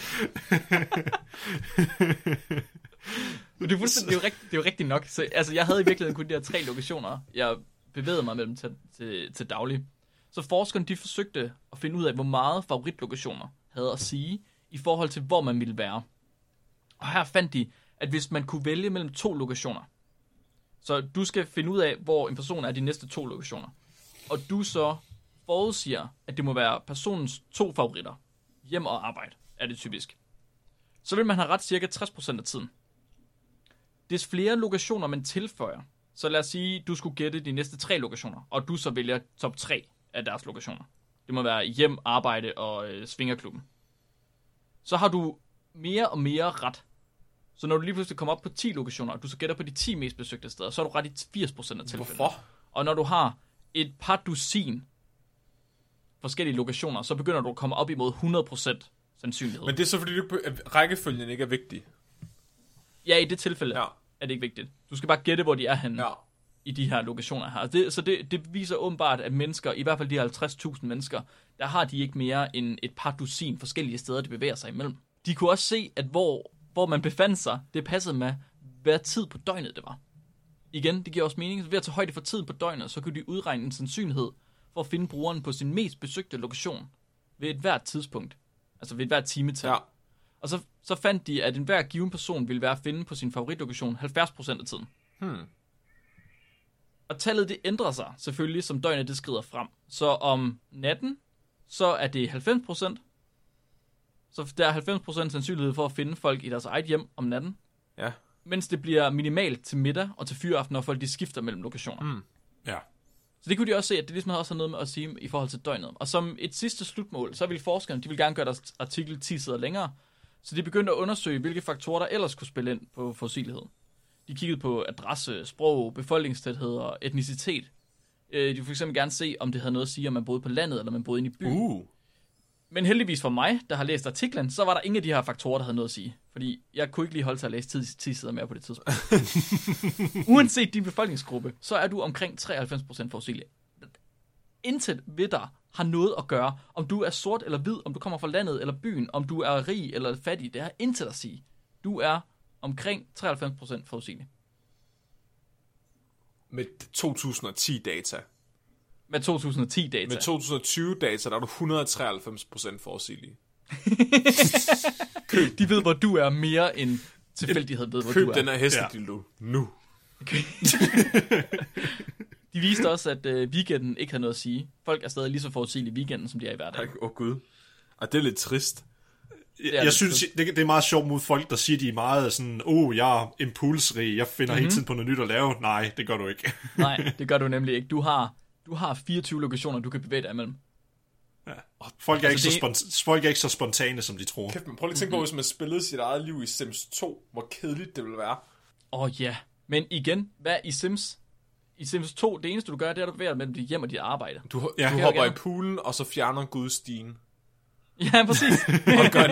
Det er, fuldstændig, det, er jo rigtigt, det er jo rigtigt nok. Så, altså, jeg havde i virkeligheden kun de her tre lokationer, jeg bevægede mig mellem til, til, til daglig. Så forskerne de forsøgte at finde ud af, hvor meget favoritlokationer havde at sige i forhold til, hvor man ville være. Og her fandt de, at hvis man kunne vælge mellem to lokationer, så du skal finde ud af, hvor en person er de næste to lokationer, og du så forudsiger, at det må være personens to favoritter, hjem og arbejde, er det typisk. Så vil man have ret cirka 60% af tiden. Des flere lokationer man tilføjer, så lad os sige, du skulle gætte de næste tre lokationer, og du så vælger top 3 af deres lokationer. Det må være hjem, arbejde og øh, svingerklubben. Så har du mere og mere ret. Så når du lige pludselig kommer op på 10 lokationer, og du så gætter på de 10 mest besøgte steder, så er du ret i 80% af tilfældene. Hvorfor? Og når du har et par dusin forskellige lokationer, så begynder du at komme op imod 100% sandsynlighed. Men det er så fordi, du- at rækkefølgen ikke er vigtig. Ja, i det tilfælde Ja. Er det ikke vigtigt. Du skal bare gætte, hvor de er henne Ja. i de her lokationer her. Det, så det, det viser åbenbart, at mennesker, i hvert fald de her 50.000 mennesker, der har de ikke mere end et par dusin forskellige steder, de bevæger sig imellem. De kunne også se, at hvor, hvor man befandt sig, det passede med, hvad tid på døgnet det var. Igen, det giver også mening. Så ved at tage højde for tid på døgnet, så kunne de udregne en sandsynlighed for at finde brugeren på sin mest besøgte lokation ved et hvert tidspunkt. Altså ved et hvert timetal. Ja. Og så, så fandt de, at enhver given person ville være at finde på sin favoritlokation 70% af tiden. Hmm. Og tallet det ændrer sig selvfølgelig, som døgnet det skrider frem. Så om natten, så er det 90%. Så der er 90% sandsynlighed for at finde folk i deres eget hjem om natten. Ja. Mens det bliver minimalt til middag og til fyraften, når folk de skifter mellem lokationer. Mm. Ja. Så det kunne de også se, at det ligesom også har noget med at sige i forhold til døgnet. Og som et sidste slutmål, så vil forskerne, de vil gerne gøre deres artikel 10 sider længere. Så de begyndte at undersøge, hvilke faktorer der ellers kunne spille ind på fossilighed. De kiggede på adresse, sprog, befolkningstæthed og etnicitet. Øh, de vil for eksempel gerne se, om det havde noget at sige, om man boede på landet, eller man boede inde i byen. Uh. Men heldigvis for mig, der har læst artiklen, så var der ingen af de her faktorer, der havde noget at sige. Fordi jeg kunne ikke lige holde til at læse 10, 10 sider mere på det tidspunkt. Uanset din befolkningsgruppe, så er du omkring 93% forudsigelig. Intet ved dig har noget at gøre, om du er sort eller hvid, om du kommer fra landet eller byen, om du er rig eller fattig. Det har intet at sige. Du er omkring 93% forudsigelig. Med 2010-data. Med 2010-data. Med 2020-data, der er du 193% forudsigelig. De ved, hvor du er mere end tilfældighed ved, hvor Køb du er. den her hestedildo nu. De viste også, at øh, weekenden ikke havde noget at sige. Folk er stadig lige så forudsigelige i weekenden, som de er i hverdagen. Åh oh, gud. Og det er lidt trist. Jeg, er jeg synes, det, det er meget sjovt mod folk, der siger, de er meget sådan, oh, jeg er impulsrig, jeg finder mm-hmm. hele tiden på noget nyt at lave. Nej, det gør du ikke. Nej, det gør du nemlig ikke. Du har, du har 24 lokationer, du kan bevæge dig imellem. Folk er, Altså, ikke så det- spont- folk er ikke så spontane, som de tror. Kæft, men prøv lige at tænke på, hvis man spillede sit eget liv i Sims 2, hvor kedeligt det ville være. Åh oh, ja. Men igen, hvad i Sims? I Sims 2, det eneste du gør, det er, at du bevæger mellem dit hjem og dit arbejde. Du, Ja. du Jeg hopper i gerne. poolen, og så fjerner Gud stigen. Ja, præcis. Og gør.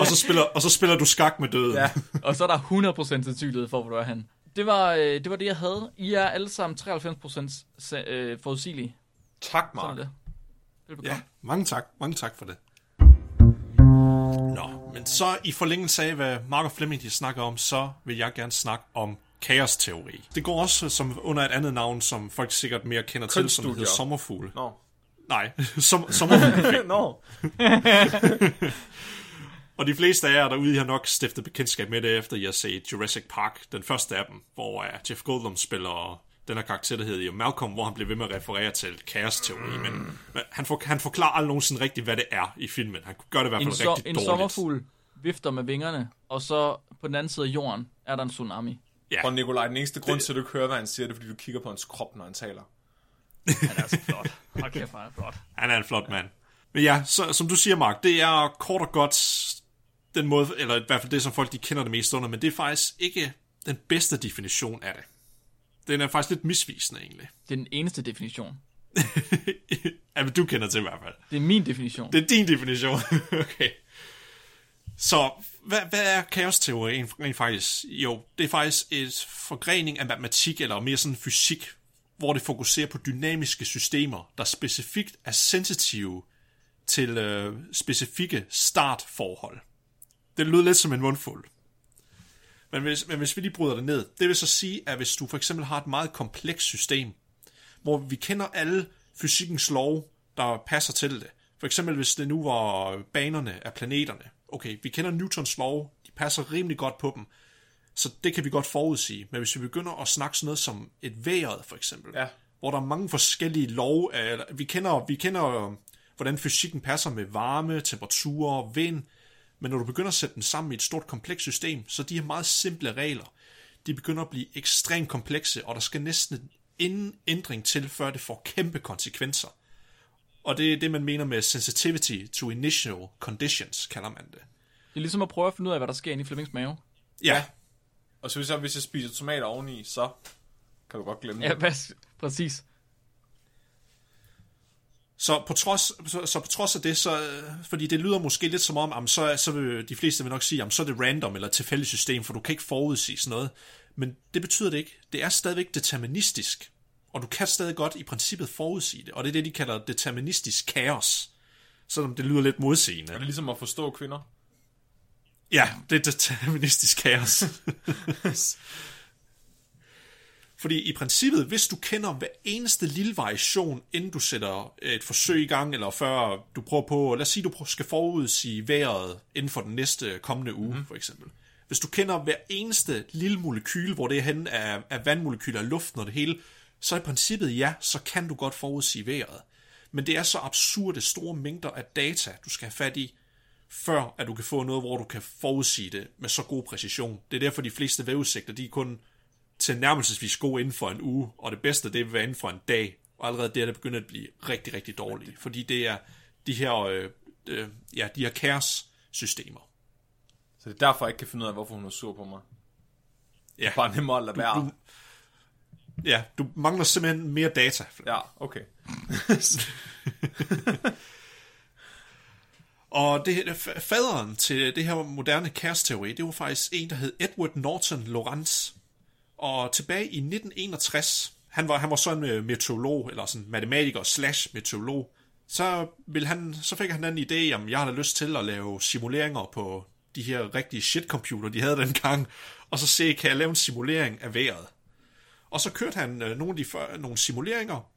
Og så spiller, og så spiller du skak med døden. Ja. og så er der 100% sandsynlighed for, hvor du er hen. Det var, øh, det var det, jeg havde. I er alle sammen 93% sa- øh, forudsigelige. Tak, Sådan er Mark. det. Velbekomme. Ja, mange tak. Mange tak for det. Nå, men så i forlængelse af, hvad Mark og Flemming de snakker om, så vil jeg gerne snakke om kaosteori. Det går også som under et andet navn, som folk sikkert mere kender til, som hedder sommerfugl. Nå. Nej, som, sommerfugl. Nå. Og de fleste af jer derude I har nok stiftet bekendtskab med det, efter I har set Jurassic Park, den første af dem, hvor uh, Jeff Goldblum spiller den her karakter, der hedder Malcolm, hvor han bliver ved med at referere til kaosteori, men, men han, for, han forklarer aldrig nogensinde rigtigt, hvad det er i filmen. Han gør det i hvert En, fald so- rigtig en dårligt. sommerfugl vifter med vingerne, og så på den anden side af jorden er der en tsunami. Ja, Og Nikolaj, den eneste grund til, at du ikke hører, hvad han siger, det er, fordi du kigger på hans krop, når han taler. Han er så flot. Hold kæft, han er flot. han er en flot mand. Men ja, så, som du siger, Mark, det er kort og godt den måde, eller i hvert fald det, som folk de kender det mest under, men det er faktisk ikke den bedste definition af det. Den er faktisk lidt misvisende, egentlig. Det er den eneste definition. ja, men du kender til i hvert fald. Det er min definition. Det er din definition. okay. Så hvad, hvad er kaosteori rent rent faktisk? Jo, det er faktisk et forgrening af matematik, eller mere sådan fysik, hvor det fokuserer på dynamiske systemer, der specifikt er sensitive til øh, specifikke startforhold. Det lyder lidt som en mundfuld. Men hvis, men hvis vi lige bryder det ned, det vil så sige, at hvis du for eksempel har et meget komplekst system, hvor vi kender alle fysikkens lov, der passer til det. For eksempel hvis det nu var banerne af planeterne. Okay, vi kender Newtons lov, de passer rimelig godt på dem, så det kan vi godt forudsige. Men hvis vi begynder at snakke sådan noget som et vejret, for eksempel, Ja. hvor der er mange forskellige lov, eller, vi kender, vi kender, hvordan fysikken passer med varme, temperaturer, vind, men når du begynder at sætte den sammen i et stort komplekst system, så de her meget simple regler, de begynder at blive ekstremt komplekse, og der skal næsten en ændring til, før det får kæmpe konsekvenser. Og det er det, man mener med sensitivity to initial conditions, kalder man det. Det er ligesom at prøve at finde ud af, hvad der sker inde i Flemmings mave. Ja, Og så hvis jeg, hvis jeg spiser tomater oveni, så kan du godt glemme Ja, det. hvad, præcis. Så på trods, så, så på trods af det, så, fordi det lyder måske lidt som om, jamen, så, så vil de fleste vil nok sige, jamen, så er det random eller tilfældigt system, for du kan ikke forudsige sådan noget. Men det betyder det ikke. Det er stadigvæk deterministisk. Og du kan stadig godt i princippet forudsige det. Og det er det, de kalder deterministisk kaos. Selvom det lyder lidt modsigende. Er det ligesom at forstå kvinder? Ja, det er deterministisk kaos. Fordi i princippet, hvis du kender hver eneste lille variation, inden du sætter et forsøg i gang, eller før du prøver på, lad os sige, du skal forudsige vejret inden for den næste kommende uge, mm-hmm. for eksempel. Hvis du kender hver eneste lille molekyl, hvor det er henne af, af vandmolekyler, af luften og det hele, så i princippet ja, så kan du godt forudsige vejret. Men det er så absurde store mængder af data, du skal have fat i, før at du kan få noget, hvor du kan forudsige det med så god præcision. Det er derfor, de fleste vejrudsigter, de er kun til nærmelsesvis gode inden for en uge, og det bedste, det vil være inden for en dag. Og allerede der, det begynder at blive rigtig, rigtig dårligt, fordi det er de her, øh, øh, ja, de her kaos-systemer. Så det er derfor, jeg ikke kan finde ud af, hvorfor hun er sur på mig. Ja. Bare nemmere at lade være. du- Ja, du mangler simpelthen mere data. Ja, okay. Og det, faderen til det her moderne kæresteori, det var faktisk en, der hed Edward Norton Lawrence. Og tilbage i 1961, han var, han var sådan en meteorolog, eller sådan matematiker slash meteorolog, så, vil han, så fik han den idé, om jeg havde lyst til at lave simuleringer på de her rigtige shitcomputer, de havde dengang, og så se, kan jeg lave en simulering af vejret. Og så kørte han øh, nogle, af de, før- nogle simuleringer,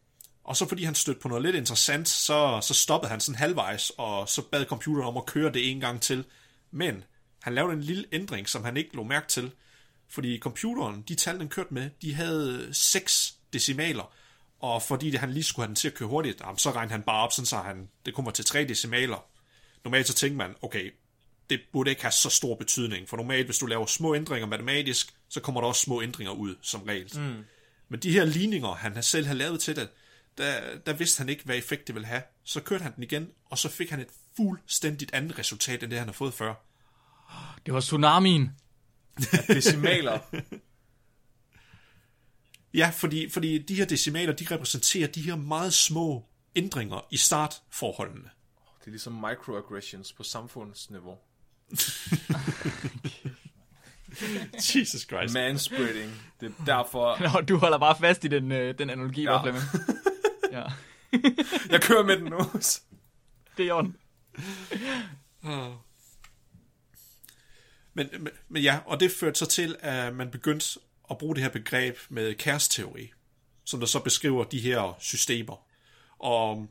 og så fordi han stødte på noget lidt interessant, så, så stoppede han sådan halvvejs, og så bad computeren om at køre det en gang til. Men han lavede en lille ændring, som han ikke lå mærke til. Fordi computeren, de tal, den kørte med, de havde øh, 6 decimaler. Og fordi det, han lige skulle have den til at køre hurtigt, så regnede han bare op, sådan så han, det kommer til 3 decimaler. Normalt så tænker man, okay, det burde ikke have så stor betydning, for normalt, hvis du laver små ændringer matematisk, så kommer der også små ændringer ud, som regel. Mm. Men de her ligninger, han selv havde lavet til det, der, der vidste han ikke, hvad effekt det ville have. Så kørte han den igen, og så fik han et fuldstændigt andet resultat, end det han har fået før. Det var tsunamien. Decimaler. Ja, fordi, fordi de her decimaler, de repræsenterer de her meget små ændringer i startforholdene. Det er ligesom microaggressions på samfundsniveau. Jesus Christ. Manspreading. Det er derfor, Nå, du holder bare fast i den, øh, den analogi, Ja. Flemming. Ja, jeg kører med den nu. det er orden. Men, men, men ja, og det førte så til, at man begyndte at bruge det her begreb med kæresteori, som der så beskriver de her systemer. Og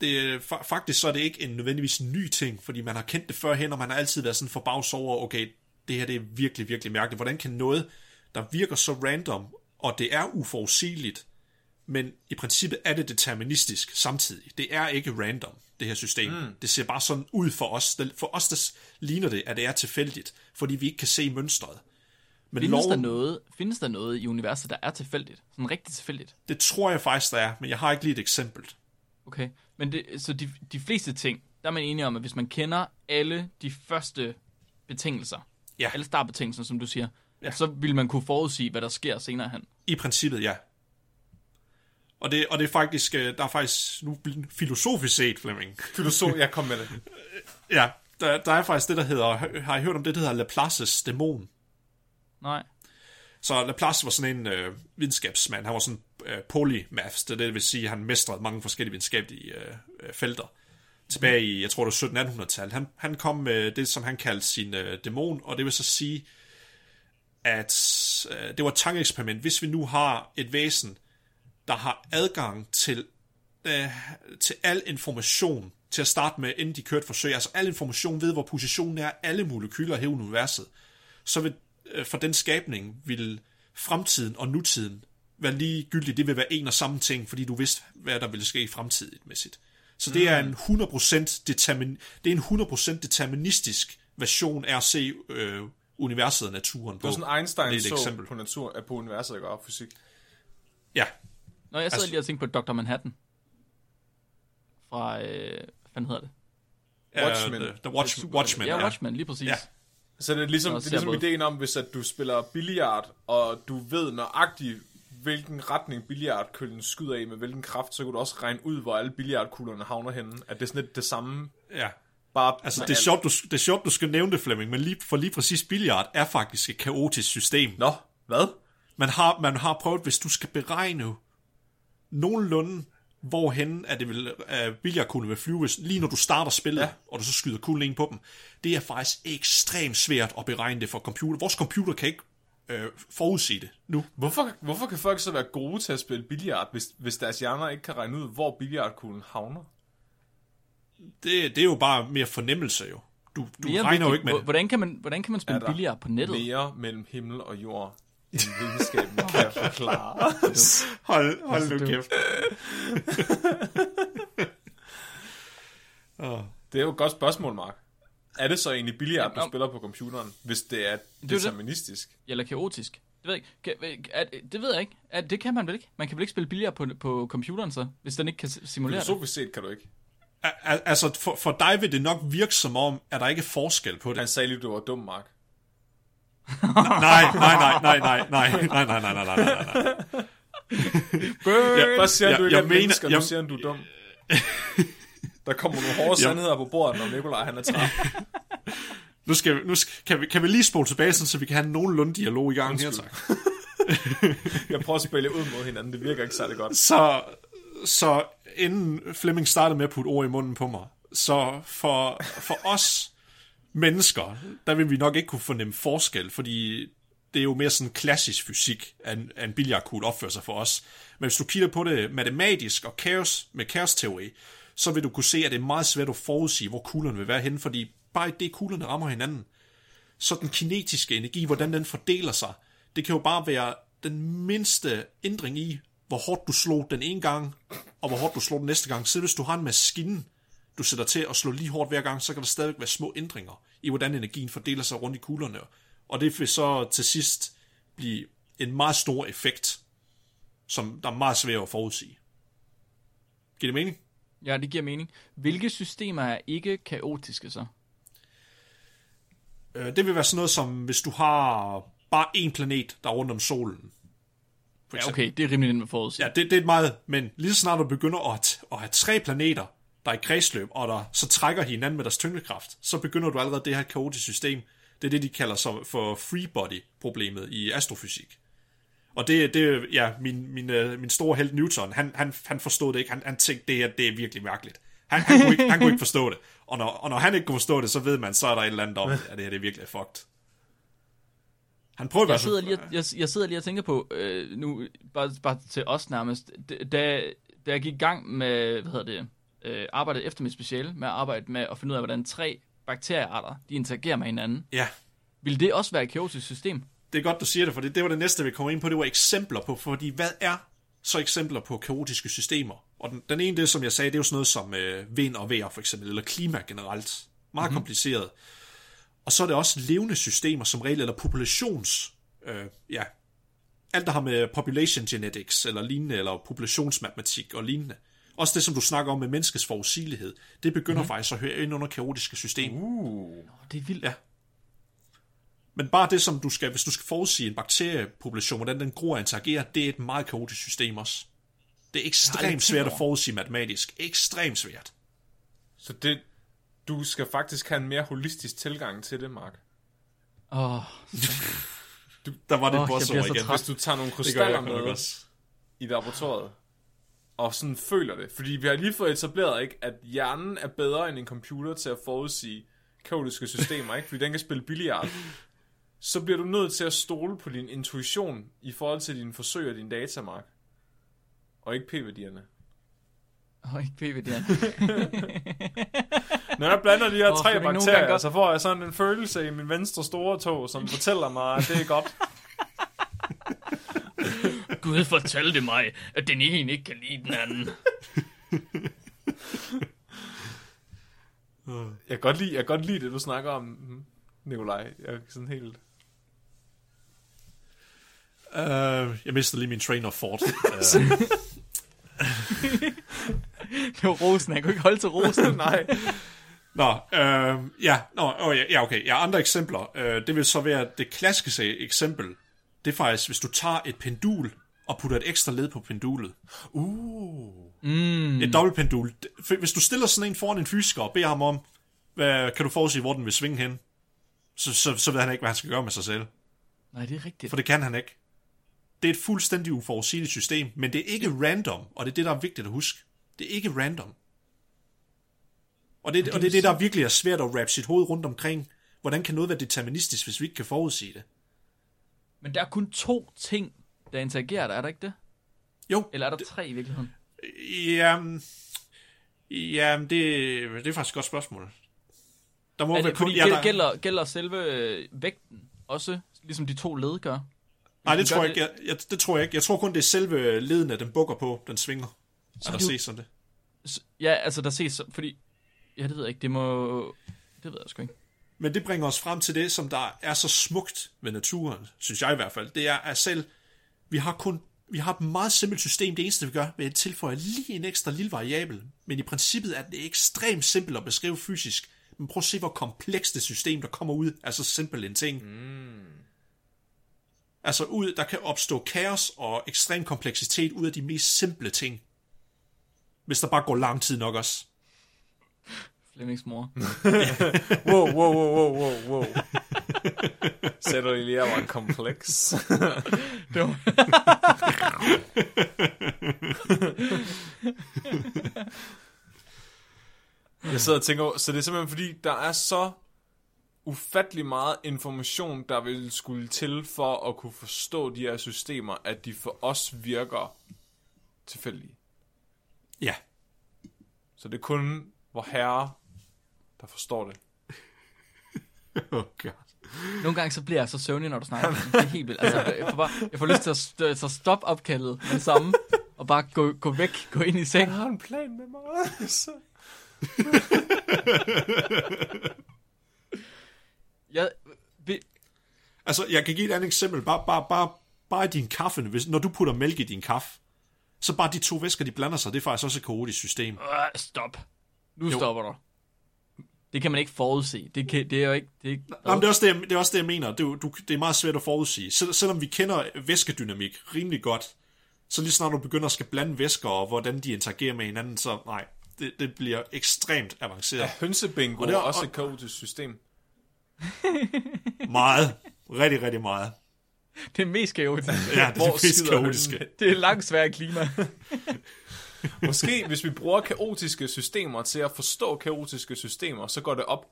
det, fa- faktisk så er det ikke en nødvendigvis ny ting, fordi man har kendt det førhen, og man har altid været sådan forbavs over, okay, det her det er virkelig, virkelig mærkeligt. Hvordan kan noget, der virker så random, og det er uforudsigeligt, men i princippet er det deterministisk samtidig. Det er ikke random, det her system. Mm. Det ser bare sådan ud for os. For os, der ligner det, at det er tilfældigt, fordi vi ikke kan se mønstret. Men Findes, der loven, noget, findes der noget i universet, der er tilfældigt? Sådan rigtig tilfældigt? det tror jeg faktisk, der er, men jeg har ikke lige et eksempel. Okay. Men det, så de, de fleste ting, der er man enige om, at hvis man kender alle de første betingelser, Ja. alle startbetingelser, som du siger, Ja. så vil man kunne forudsige, hvad der sker senere hen. I princippet, ja. Og det, og det er faktisk, øh, der er faktisk, nu filosofisk set, Flemming, Filosof, jeg kom med det. ja, der, der er faktisk det, der hedder, har I hørt om det, der hedder Laplaces dæmon? Nej. Så Laplace var sådan en øh, videnskabsmand. Han var sådan øh, polymath, det, det vil sige, at han mestrede mange forskellige videnskabelige øh, øh, felter. Tilbage i, jeg tror det var 1700-1800-tallet. Han, han kom med det, som han kaldte sin øh, dæmon, og det vil så sige, at øh, det var et tankeeksperiment. Hvis vi nu har et væsen, der har adgang til, øh, til al information til at starte med, inden de kørte forsøg, altså al information ved, hvor positionen er alle molekyler i i universet, så vil for den skabning vil fremtiden og nutiden være ligegyldigt. Det vil være en og samme ting, fordi du vidste, hvad der ville ske i fremtidigt. Så det er en 100% determin, det er en 100% deterministisk version af at se øh, universet og naturen Det på. var sådan Einstein Det er et så eksempel. på, natur, på universet, ikke? Og fysik. Ja, Nå, jeg sad Altså- lige og tænkte på Dr. Manhattan. Fra, øh, hvad fanden hedder det? Watchmen. Uh, the, the Watch, Watchmen, ja. ja. Watchmen, lige præcis. Ja. Så det er ligesom, det er ligesom ideen om, hvis at du spiller billiard, og du ved nøjagtigt, hvilken retning billiardkøllen skyder i, med hvilken kraft, så kan du også regne ud, hvor alle billiardkuglerne havner henne. At det er sådan lidt det samme, ja. bare Altså, det er, alt. sjovt, du, det er sjovt, du skal nævne det, Flemming, men lige, for lige præcis billiard er faktisk et kaotisk system. Nå, hvad? Man har, man har prøvet, hvis du skal beregne nogenlunde, hvorhen at det vil, uh, billiardkuglen vil flyve, hvis- lige når du starter spillet, ja. Og du så skyder kuglen ind på dem. Det er faktisk ekstremt svært at beregne det for computer. Vores computer kan ikke øh, forudsige det nu. Hvorfor, hvorfor kan folk så være gode til at spille billiard, hvis, hvis deres hjerner ikke kan regne ud, hvor billiardkuglen havner? Det, det er jo bare mere fornemmelse jo. Du, du Mere regner jo vigtigt, ikke med. Hvordan kan man, hvordan kan man Er spille der billigere på nettet? Mere mellem himmel og jord, end videnskaben kan forklare. Hold, hold nu dumt. kæft. Det er jo et godt spørgsmål, Mark. Er det så egentlig billiard, du Jamen, om- spiller på computeren, hvis det er det. deterministisk? Eller kaotisk? Det ved jeg ikke. Kan, er, det ved jeg ikke. Er, det kan man vel ikke? Man kan vel ikke spille billigere på, på computeren så, hvis den ikke kan simulere det? Filosofisk set kan du ikke. Al- al- Altså, for, for dig vil det nok virke som om, at der ikke er forskel på det. Han sagde lige, du var dum, Mark. Nej, nej, nej, nej, nej, nej, nej, nej, nej, nej, nej, nej. Burn! Hvad siger jeg- du ikke mener- mennesker, jeg- nu siger du er dum. Der kommer nogle hårde sandheder på bordet, når Nikolaj han er træt. Nu, skal, vi- nu skal, kan, vi, kan vi lige spole tilbage, sådan, så vi kan have nogenlunde dialog i gang her, tak. Jeg prøver at spille ud mod hinanden, det virker ikke særlig godt. Så, så inden Flemming startede med at putte ord i munden på mig, så for, for os mennesker, der vil vi nok ikke kunne fornemme forskel, fordi det er jo mere sådan klassisk fysik, at en, at en billiardkugle opfører sig for os. Men hvis du kigger på det matematisk og kaos, med kaosteori, så vil du kunne se, at det er meget svært at forudsige, hvor kuglerne vil være henne, fordi bare det, kuglerne rammer hinanden, så den kinetiske energi, hvordan den fordeler sig, det kan jo bare være den mindste ændring i, hvor hårdt du slog den ene gang, og hvor hårdt du slog den næste gang. Så hvis du har en maskine, du sætter til at slå lige hårdt hver gang, så kan der stadigvæk være små ændringer i, hvordan energien fordeler sig rundt i kuglerne. Og det vil så til sidst blive en meget stor effekt, som der er meget svært at forudsige. Giver det mening? Ja, det giver mening. Hvilke systemer er ikke kaotiske så? Øh, Det vil være sådan noget som, hvis du har bare én planet, der er rundt om solen. For Ja, okay, det er rimelig nemt at forudsige. Ja, det, det er et meget, men lige så snart du begynder at, at have tre planeter, der er i kredsløb, og der så trækker hinanden med deres tyngdekraft, så begynder du allerede det her kaotiske system. Det er det, de kalder så for free body-problemet i astrofysik. Og det, det ja, min, min, øh, min store held Newton, han, han, han forstod det ikke. Han, han tænkte, det her, det er virkelig mærkeligt. Han, han, kunne ikke, han kunne ikke forstå det. Og når, og når han ikke kunne forstå det, så ved man, så er der et eller andet om, at det her det er virkelig fucked. Han prøver Jeg sidder, lige jeg, jeg sidder lige og tænker på, øh, nu bare, bare til os nærmest, da, da jeg gik i gang med, hvad hedder det, øh, arbejdet efter mit speciale, med at arbejde med at finde ud af, hvordan tre bakteriearter, de interagerer med hinanden, Ja, vil det også være et kaotisk system? det er godt, du siger det, for det, det var det næste, vi kommer ind på. Det var eksempler på, fordi hvad er så eksempler på kaotiske systemer? Og den, den ene, det som jeg sagde, det er jo sådan noget som øh, vind og vejr for eksempel, eller klima generelt. Meget mm-hmm. kompliceret. Og så er det også levende systemer som regel, eller populations... Øh, ja, alt der har med population genetics, eller lignende, eller populationsmatematik og lignende. Også det, som du snakker om med menneskets forudsigelighed, det begynder mm-hmm. faktisk at høre ind under kaotiske systemer. Uh. Det er vildt. Ja. Men bare det, som du skal, hvis du skal forudsige en bakteriepopulation, hvordan den gror og interagerer, det er et meget kaotisk system også. Det er ekstremt svært at forudsige matematisk. Ekstremt svært. Så det, du skal faktisk have en mere holistisk tilgang til det, Mark. Åh, Der var det oh, bossord igen. Hvis du tager nogle krystaller med i laboratoriet, og sådan føler det. Fordi vi har lige fået etableret, ikke, at hjernen er bedre end en computer til at forudsige kaotiske systemer, ikke? fordi den kan spille billiard. Så bliver du nødt til at stole på din intuition i forhold til dine forsøg og din datamark. Og ikke p-værdierne. oh, ikke PVD'en. Når jeg blander de her Åh, tre bakterier, så får jeg sådan en følelse i min venstre store tog, som fortæller mig, at det er godt. Gud fortalte mig, at den ene ikke kan lide den anden. Jeg kan godt lide, jeg kan godt lide det, du snakker om, Nikolaj. Jeg er sådan helt... Uh, jeg mistede lige min train of thought. Uh, Det var rosen, han kunne ikke holde til rosen. Nej. Nå, øh, ja, nå, oh, ja, ja, okay. Ja, andre eksempler. Øh, det vil så være det klassiske eksempel. Det er faktisk, hvis du tager et pendul og putter et ekstra led på pendulet. Uh. Mm. Et dobbeltpendul. Hvis du stiller sådan en foran en fysiker og beder ham om, hvad, kan du forudsige, hvor den vil svinge hen? Så, så, så ved han ikke, hvad han skal gøre med sig selv. Nej, det er rigtigt. For det kan han ikke. Det er et fuldstændig uforudsigeligt system, men det er ikke random, og det er det, der er vigtigt at huske. Det er ikke random. Og det, og det er det, der virkelig er svært at wrap sit hoved rundt omkring. Hvordan kan noget være deterministisk, hvis vi ikke kan forudsige det? Men der er kun to ting, der interagerer der, er der ikke det? Jo, Eller er der tre i virkeligheden? jamen, jamen det, det er faktisk et godt spørgsmål. Der må Er være det, kun... fordi ja, der, gælder, gælder selve øh, vægten også, ligesom de to led gør? nej, det tror, jeg det- ikke, jeg, jeg, det tror jeg ikke. Jeg tror kun, det er selve ledene, den bukker på, den svinger. Så er der det ses sådan det. Ja, altså der ses, fordi... Ja, det ved jeg ikke, det må... Det ved jeg sgu ikke. Men det bringer os frem til det, som der er så smukt ved naturen, synes jeg i hvert fald. Det er, at selv vi har kun vi har et meget simpelt system. Det eneste, vi gør, ved at tilføje lige en ekstra lille variabel. Men i princippet er det ekstremt simpelt at beskrive fysisk. Men prøv at se, hvor komplekst det system, der kommer ud, er så simpelt en ting. Mm. Altså, ud, der kan opstå kaos og ekstrem kompleksitet ud af de mest simple ting. Hvis der bare går lang tid nok også. Flemmings mor. Wow, wow, wow, wow, wow, wow. Sætter lige, jeg var kompleks. Det var... Jeg sidder og tænker, så det er simpelthen fordi, der er så ufattelig meget information, der vil skulle til for at kunne forstå de her systemer, at de for os virker tilfældige. Ja. Så det er kun vor herre, der forstår det. Oh God. Nogle gange så bliver jeg så søvnig, når du snakker. det. Er helt vildt. Altså, jeg, får bare, jeg får lyst til at st- så stoppe opkaldet med det samme, og bare gå, gå væk, gå ind i seng. Jeg har en plan med mig. Så. Jeg, vi, Altså, jeg kan give et andet eksempel. Bare, bare, bare, bare din kaffe. Hvis, når du putter mælk i din kaffe, så bare de to væsker, de blander sig. Det er faktisk også et kaotisk system. øh, stop. Nu Jo. stopper du. Det kan man ikke forudse. Det, kan, det er jo ikke... Det er ikke Jamen, det, er også det, jeg- det er også det, jeg mener. Det er, jo- du, det er meget svært at forudsige. Sel, selvom vi kender væskedynamik rimelig godt, så lige snart du begynder at skal blande væsker, og hvordan de interagerer med hinanden, så nej, det, det bliver ekstremt avanceret. Ja, hønsebingo Og det er- også og- et kaotisk system. Meget. Rigtig, rigtig meget. det er mest kaotisk. Ja, det er Hvor det mest kaotiske. Det er langt sværere klima. Måske, hvis vi bruger kaotiske systemer til at forstå kaotiske systemer, så går det op.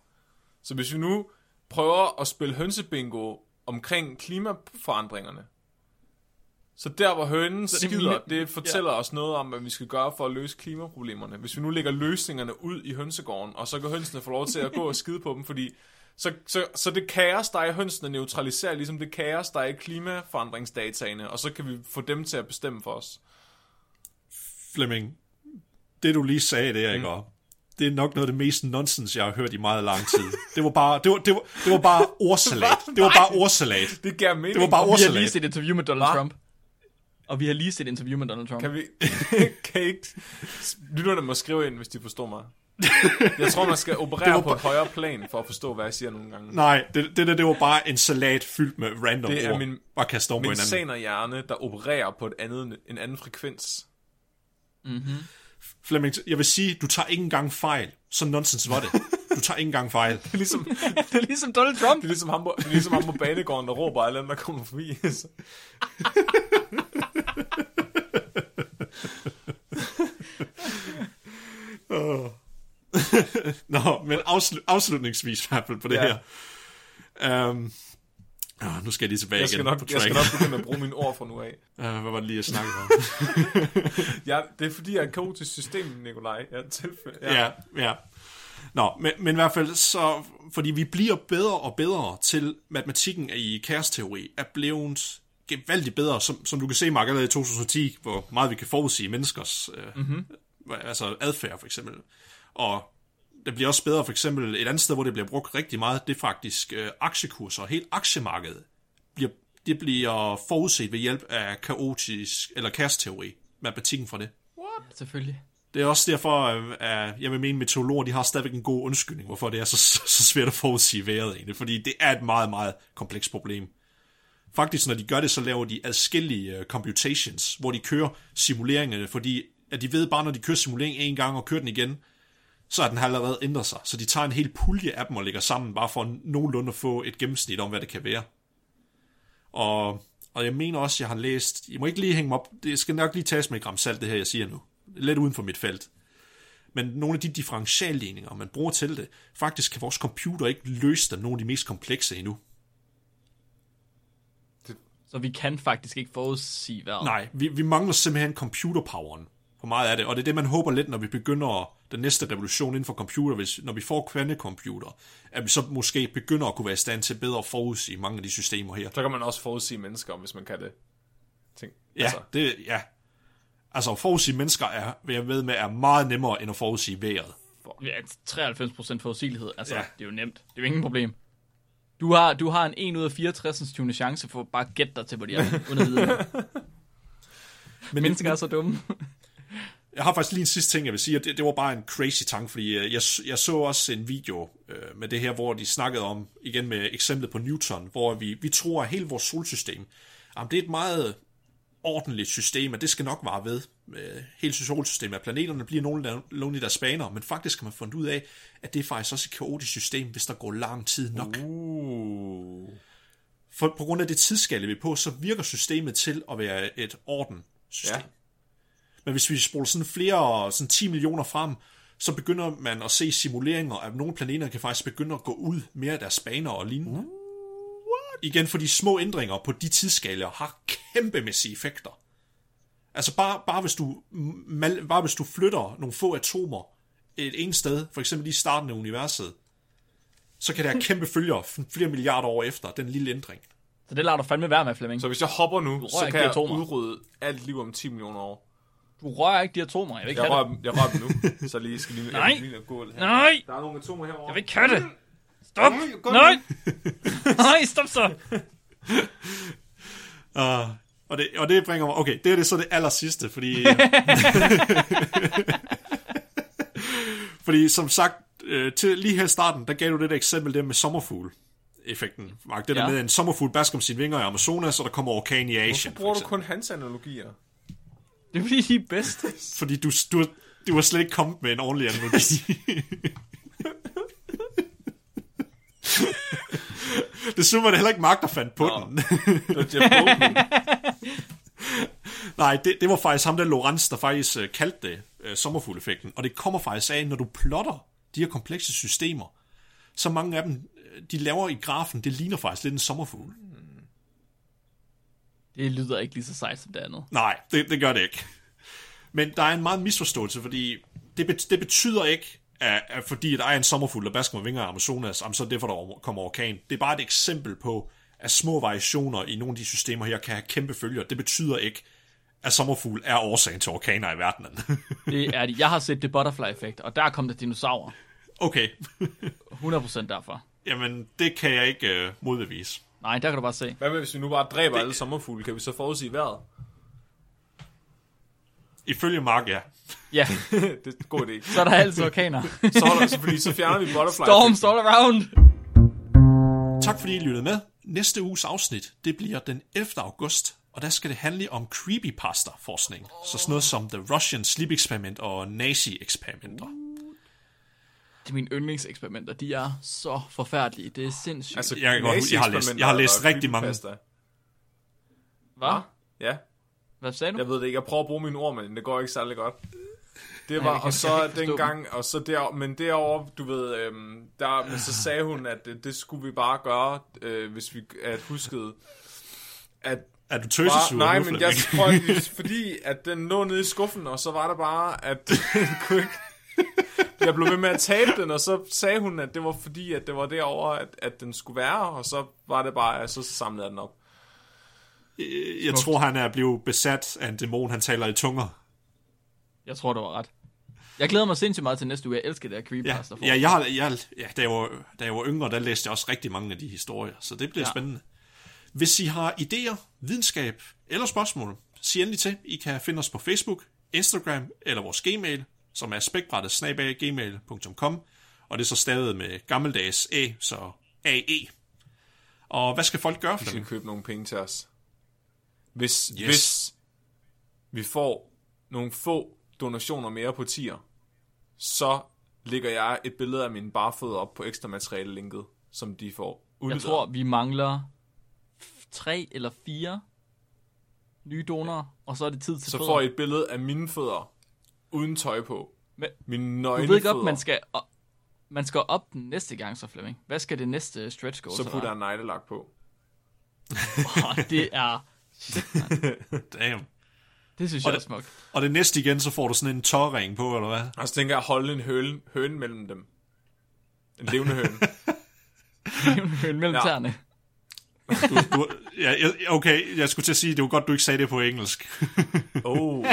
Så hvis vi nu prøver at spille hønsebingo omkring klimaforandringerne, så der, hvor hønen Så det er skider, mine- det fortæller os noget om, hvad vi skal gøre for at løse klimaproblemerne. Hvis vi nu lægger løsningerne ud i hønsegården, og så kan hønsene få lov til at gå og skide på dem, fordi så, så, så det kaos, der er i hønsene, neutraliserer ligesom det kaos, der er i klimaforandringsdataene, og så kan vi få dem til at bestemme for os. Flemming, det du lige sagde der, ikke? Mm. Det er nok noget af det mest nonsens, jeg har hørt i meget lang tid. Det var bare, det var, det var, det var bare ordsalat. Det var bare ordsalat. Det gav mening. Det var bare Vi har lige ordsalat. set et interview med Donald Hva? Trump. Og vi har lige set et interview med Donald Trump. Kan vi... kan I ikke... Lytterne må skrive ind, hvis de forstår mig. Jeg tror, man skal operere Det var på et højere plan, for at forstå, hvad jeg siger nogle gange. Nej, det, det der, det var bare en salat fyldt med random Det er ord. min- bare oven på Min hinanden. sener hjerne, der opererer på et andet, en anden frekvens. Flemming, jeg vil sige, du tager ikke engang fejl. Så nonsens var det. Du tager ikke engang fejl. Det er ligesom, det det er ligesom Donald Trump. er ligesom, ham, på, det er ligesom ham på banegården, der råber alle dem, der kommer forbi. Så- Nå, men afslu- afslutningsvis i hvert fald på det Ja. her. Um, oh, nu skal jeg lige tilbage jeg, skal igen nok, på jeg skal track. nok begynde at bruge mine ord fra nu af. Uh, hvad var det lige, jeg snakkede om? Ja, det er fordi, jeg er et kaotisk system, Nikolaj. Jeg tilfælde. Ja. ja, ja. Nå, men, men i hvert fald så, fordi vi bliver bedre og bedre til matematikken i kaosteori, er blevet gevaldigt bedre, som, som du kan se, Mark, allerede i 2010, hvor meget vi kan forudsige menneskers øh, mm-hmm. altså adfærd, for eksempel. Og det bliver også bedre, for eksempel et andet sted, hvor det bliver brugt rigtig meget, det er faktisk øh, aktiekurser. Helt aktiemarkedet bliver, det bliver forudset ved hjælp af kaotisk, eller kaosteori, matematikken for det. Selvfølgelig. Det er også derfor, øh, at jeg vil mene, at meteorologer de har stadigvæk en god undskyldning, hvorfor det er så, så svært at forudsige vejret egentlig. Fordi det er et meget, meget komplekst problem. Faktisk, når de gør det, så laver de adskillige uh, computations, hvor de kører simuleringerne, fordi at de ved bare, når de kører simuleringen en gang og kører den igen, så er den har allerede ændret sig. Så de tager en hel pulje af dem og lægger sammen, bare for nogenlunde at få et gennemsnit om, hvad det kan være. Og, og jeg mener også, jeg har læst, I må ikke lige hænge mig op, det skal nok lige tages med et gram salt, det her, jeg siger nu. Lidt uden for mit felt. Men nogle af de differentialligninger, man bruger til det, faktisk kan vores computer ikke løse dem, nogle af de mest komplekse endnu. Så vi kan faktisk ikke forudsige vejret. Nej, vi, vi mangler simpelthen computerpoweren på meget af det, og det er det, man håber lidt, når vi begynder den næste revolution inden for computer, hvis, når vi får kvantecomputer, at vi så måske begynder at kunne være i stand til bedre at forudsige mange af de systemer her. Så kan man også forudsige mennesker, hvis man kan det. Tænk. Ja, altså. det, ja. Altså, at forudsige mennesker er, vil jeg ved med, er meget nemmere end at forudsige vejret. Ja, 93% forudsigelighed. Altså, Ja. det er jo nemt. Det er jo ingen problem. Du har, du har en 1 ud af 64 20. chance for bare at gætte dig til, hvor de er. Det. Men, Mennesker er så dumme. Jeg har faktisk lige en sidste ting, jeg vil sige, og det, det var bare en crazy tanke, fordi øh, jeg, jeg så også en video øh, med det her, hvor de snakkede om, igen med eksemplet på Newton, hvor vi, vi tror, at hele vores solsystem Jamen, det er et meget ordentligt system, og det skal nok vare ved. Øh, Hele solsystemet, at planeterne bliver nogenlunde i deres baner, men faktisk har man fundet ud af, at det er faktisk også et kaotisk system, hvis der går lang tid nok. Uh. For på grund af det tidsskale, vi er på, så virker systemet til at være et ordenssystem. Ja. Ja. Men hvis vi spoler sådan flere, sådan 10 millioner frem, så begynder man at se simuleringer af, at nogle planeter kan faktisk begynde at gå ud mere af deres baner og lignende. Uh, Igen, for de små ændringer på de tidsskaler har kæmpemæssige effekter. Altså bare, bare, hvis du, mal- bare hvis du flytter nogle få atomer et ene sted, for eksempel i starten af universet, så kan det have kæmpe følger flere milliarder år efter den lille ændring. Så det lader du fandme være med, Flemming. Så hvis jeg hopper nu, så kan jeg atomer. udrydde alt liv om 10 millioner år. Du rører ikke de atomer. Jeg vil ikke Jeg rører dem, jeg rører dem nu, så lige skal lige, Nej. jeg lige her. Nej, Der er nogle atomer herovre. jeg vil ikke have det. Stop. Nej. Nej, stop så. Uh, og, det, og det bringer mig... Okay, det er det så det aller sidste, fordi... fordi som sagt, øh, til lige her i starten, der gav du det der eksempel der med sommerfugl effekten. Mark, det der Ja. med, at en sommerfugl basker om sine vinger i Amazonas, og der kommer orkan i Hvorfor Asien. bruger for du kun hans analogier? Det er fordi, de er bedst. Fordi du, du, du har slet ikke kommet med en ordentlig analogi. Desuden var det heller ikke Mark, der fandt på Nå. den. Det var Jeff Goldblum. Nej, det, det var faktisk ham der Lorenz, der faktisk øh, kaldte det øh, sommerfugleffekten. Og det kommer faktisk af, når du plotter de her komplekse systemer, så mange af dem, øh, de laver i grafen, det ligner faktisk lidt en sommerfugl. Det lyder ikke lige så sejt som det andet. Nej, det, det gør det ikke. Men der er en meget misforståelse, fordi det, bet, det betyder ikke, at, at fordi der er en sommerfugl, der basker med vinger i Amazonas, så er det derfor, der kommer orkan. Det er bare et eksempel på, at små variationer i nogle af de systemer her kan have kæmpe følger. Det betyder ikke, at sommerfugl er årsagen til orkaner i verdenen. Det er de. Jeg har set The Butterfly Effect, og der kom der dinosaurer. okay, 100% derfor. jamen det kan jeg ikke øh, modbevise. Nej, der kan du bare se. Hvad med, hvis vi nu bare dræber alle sommerfugle? Kan vi så forudsige vejret? Ifølge Mark, ja. Ja, det er en god idé. så er der altid orkaner. Så, holder, så, fordi så fjerner vi butterfly. Storms all around. Tak fordi I lyttede med. Næste uges afsnit, det bliver den 11. august, og der skal det handle om creepypasta-forskning. Så sådan noget som The Russian Sleep Experiment og Nazi-eksperimenter. Det er mine yndlingseksperimenter. De er så forfærdelige. Det er sindssygt. Altså, Jeg kan godt jeg har læst- jeg har læst rigtig mange. creepypasta. Hvad? Ja, Hvad sagde du? jeg ved det ikke. Jeg prøver at bruge mine ord, men det går ikke særlig godt. Det var, kan- og så forstå dengang, og så der, men derovre, du ved, øhm, der, men så sagde hun, at det, det skulle vi bare gøre, øh, hvis vi at huskede, at Er du tøsesur nej, men jeg prøvede, fordi at den lå nede i skuffen, og så var der bare, at den kunne ikke, jeg blev ved med at tabe den, og så sagde hun, at det var fordi, at det var derovre, at, at den skulle være, og så var det bare, at så samlede jeg den op. Jeg tror, han er blevet besat af en dæmon, han taler i tunger. Jeg tror, du var ret. Jeg glæder mig sindssygt meget til næste uge. Jeg elsker det her Ja, creepypasta. ja, jeg, har, jeg, ja da, jeg var, da jeg var yngre, der læste jeg også rigtig mange af de historier, så det bliver Ja. ja. spændende. Hvis I har idéer, videnskab eller spørgsmål, sig endelig til. I kan finde os på Facebook, Instagram eller vores gmail, som er spækbrættet-gmail.com, og det er så stadig med gammeldags A, så AE. Og hvad skal folk gøre, Vi skal Flemming? købe nogle penge til os. Hvis, Yes. hvis vi får nogle få donationer mere på tier, så lægger jeg et billede af mine barfødder op på ekstra materiale linket, som de får Jeg udleveret. tror, vi mangler tre eller fire nye donorer, og så er det tid til så fødder. får I et billede af mine fødder uden tøj på. Men, Mine du nøgne ved godt, man skal, op- man skal op den næste gang, så Flemming. Hvad skal det næste stretch goal Så så putter jeg være? en neglelak på. Åh, det er... Shit. Damn. Det synes Og jeg er det- smukt. Og det næste igen, så får du sådan en tårring på, eller hvad? Og så tænker jeg at holde en høne, høne mellem dem. En levende høne. Høn mellem Ja. tæerne. Du, du, ja, jeg- okay, jeg skulle til at sige, det var godt, du ikke sagde det på engelsk. Oh.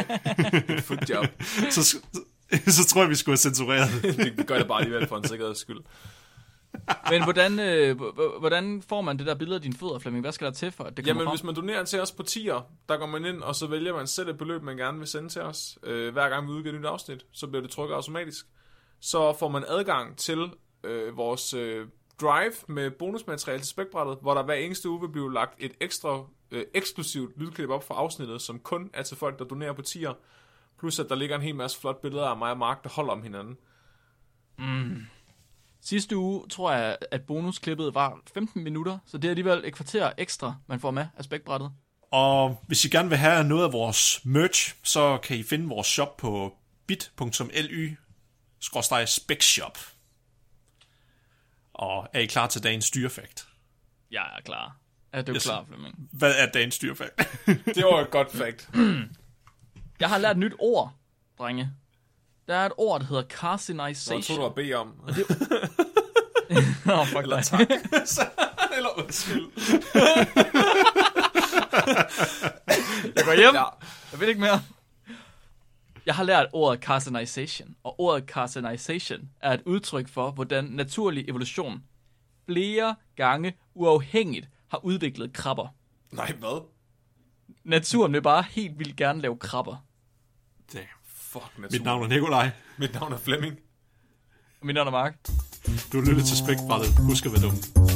Foot job. så, så, så tror jeg, vi skulle have censureret det. Vi gør det bare alligevel for en sikkerheds skyld. Men hvordan, øh, hvordan får man det der billede af dine fødder, Flemming? Hvad skal der til for, at det kommer Jamen, frem? hvis man donerer til os på tier, der går man ind, og så vælger man selv et beløb, man gerne vil sende til os. Øh, hver gang vi udgiver et nyt afsnit, så bliver det trykket automatisk. Så får man adgang til øh, vores øh, drive med bonusmateriale til spækbrættet, hvor der hver eneste uge vil blive lagt et ekstra øh, eksklusivt lydklip op fra afsnittet, som kun er til folk, der donerer på tier. Plus at der ligger en hel masse flotte billeder af mig og Mark, der holder om hinanden. Sidste uge tror jeg, at bonusklippet var 15 minutter, så det er alligevel et kvarter ekstra, man får med af spækbrættet. Og hvis I gerne vil have noget af vores merch, så kan I finde vores shop på bit.ly specshop. Og er I klar til dagens dyrefakt? Jeg er klar. Er du Yes. klar, Flemming? Hvad er dagens dyrefakt? Det var et godt fact. Jeg har lært et nyt ord, drenge. Der er et ord, der hedder jeg carcinization. tror du at bede om. Åh, oh, fuck Eller dig. tak. Eller undskyld. Jeg går hjem. Ja. Jeg ved ikke mere. Jeg har lært ordet carcinization, og ordet carcinization er et udtryk for, hvordan naturlig evolution flere gange uafhængigt har udviklet krabber. Nej, hvad? Naturen vil bare helt vildt gerne lave krabber. Damn. Fuck, natur. Mit navn er Nikolaj. Mit navn er Flemming. Og mit navn er Mark. Du lytter til spækbrættet. Husk at være dum.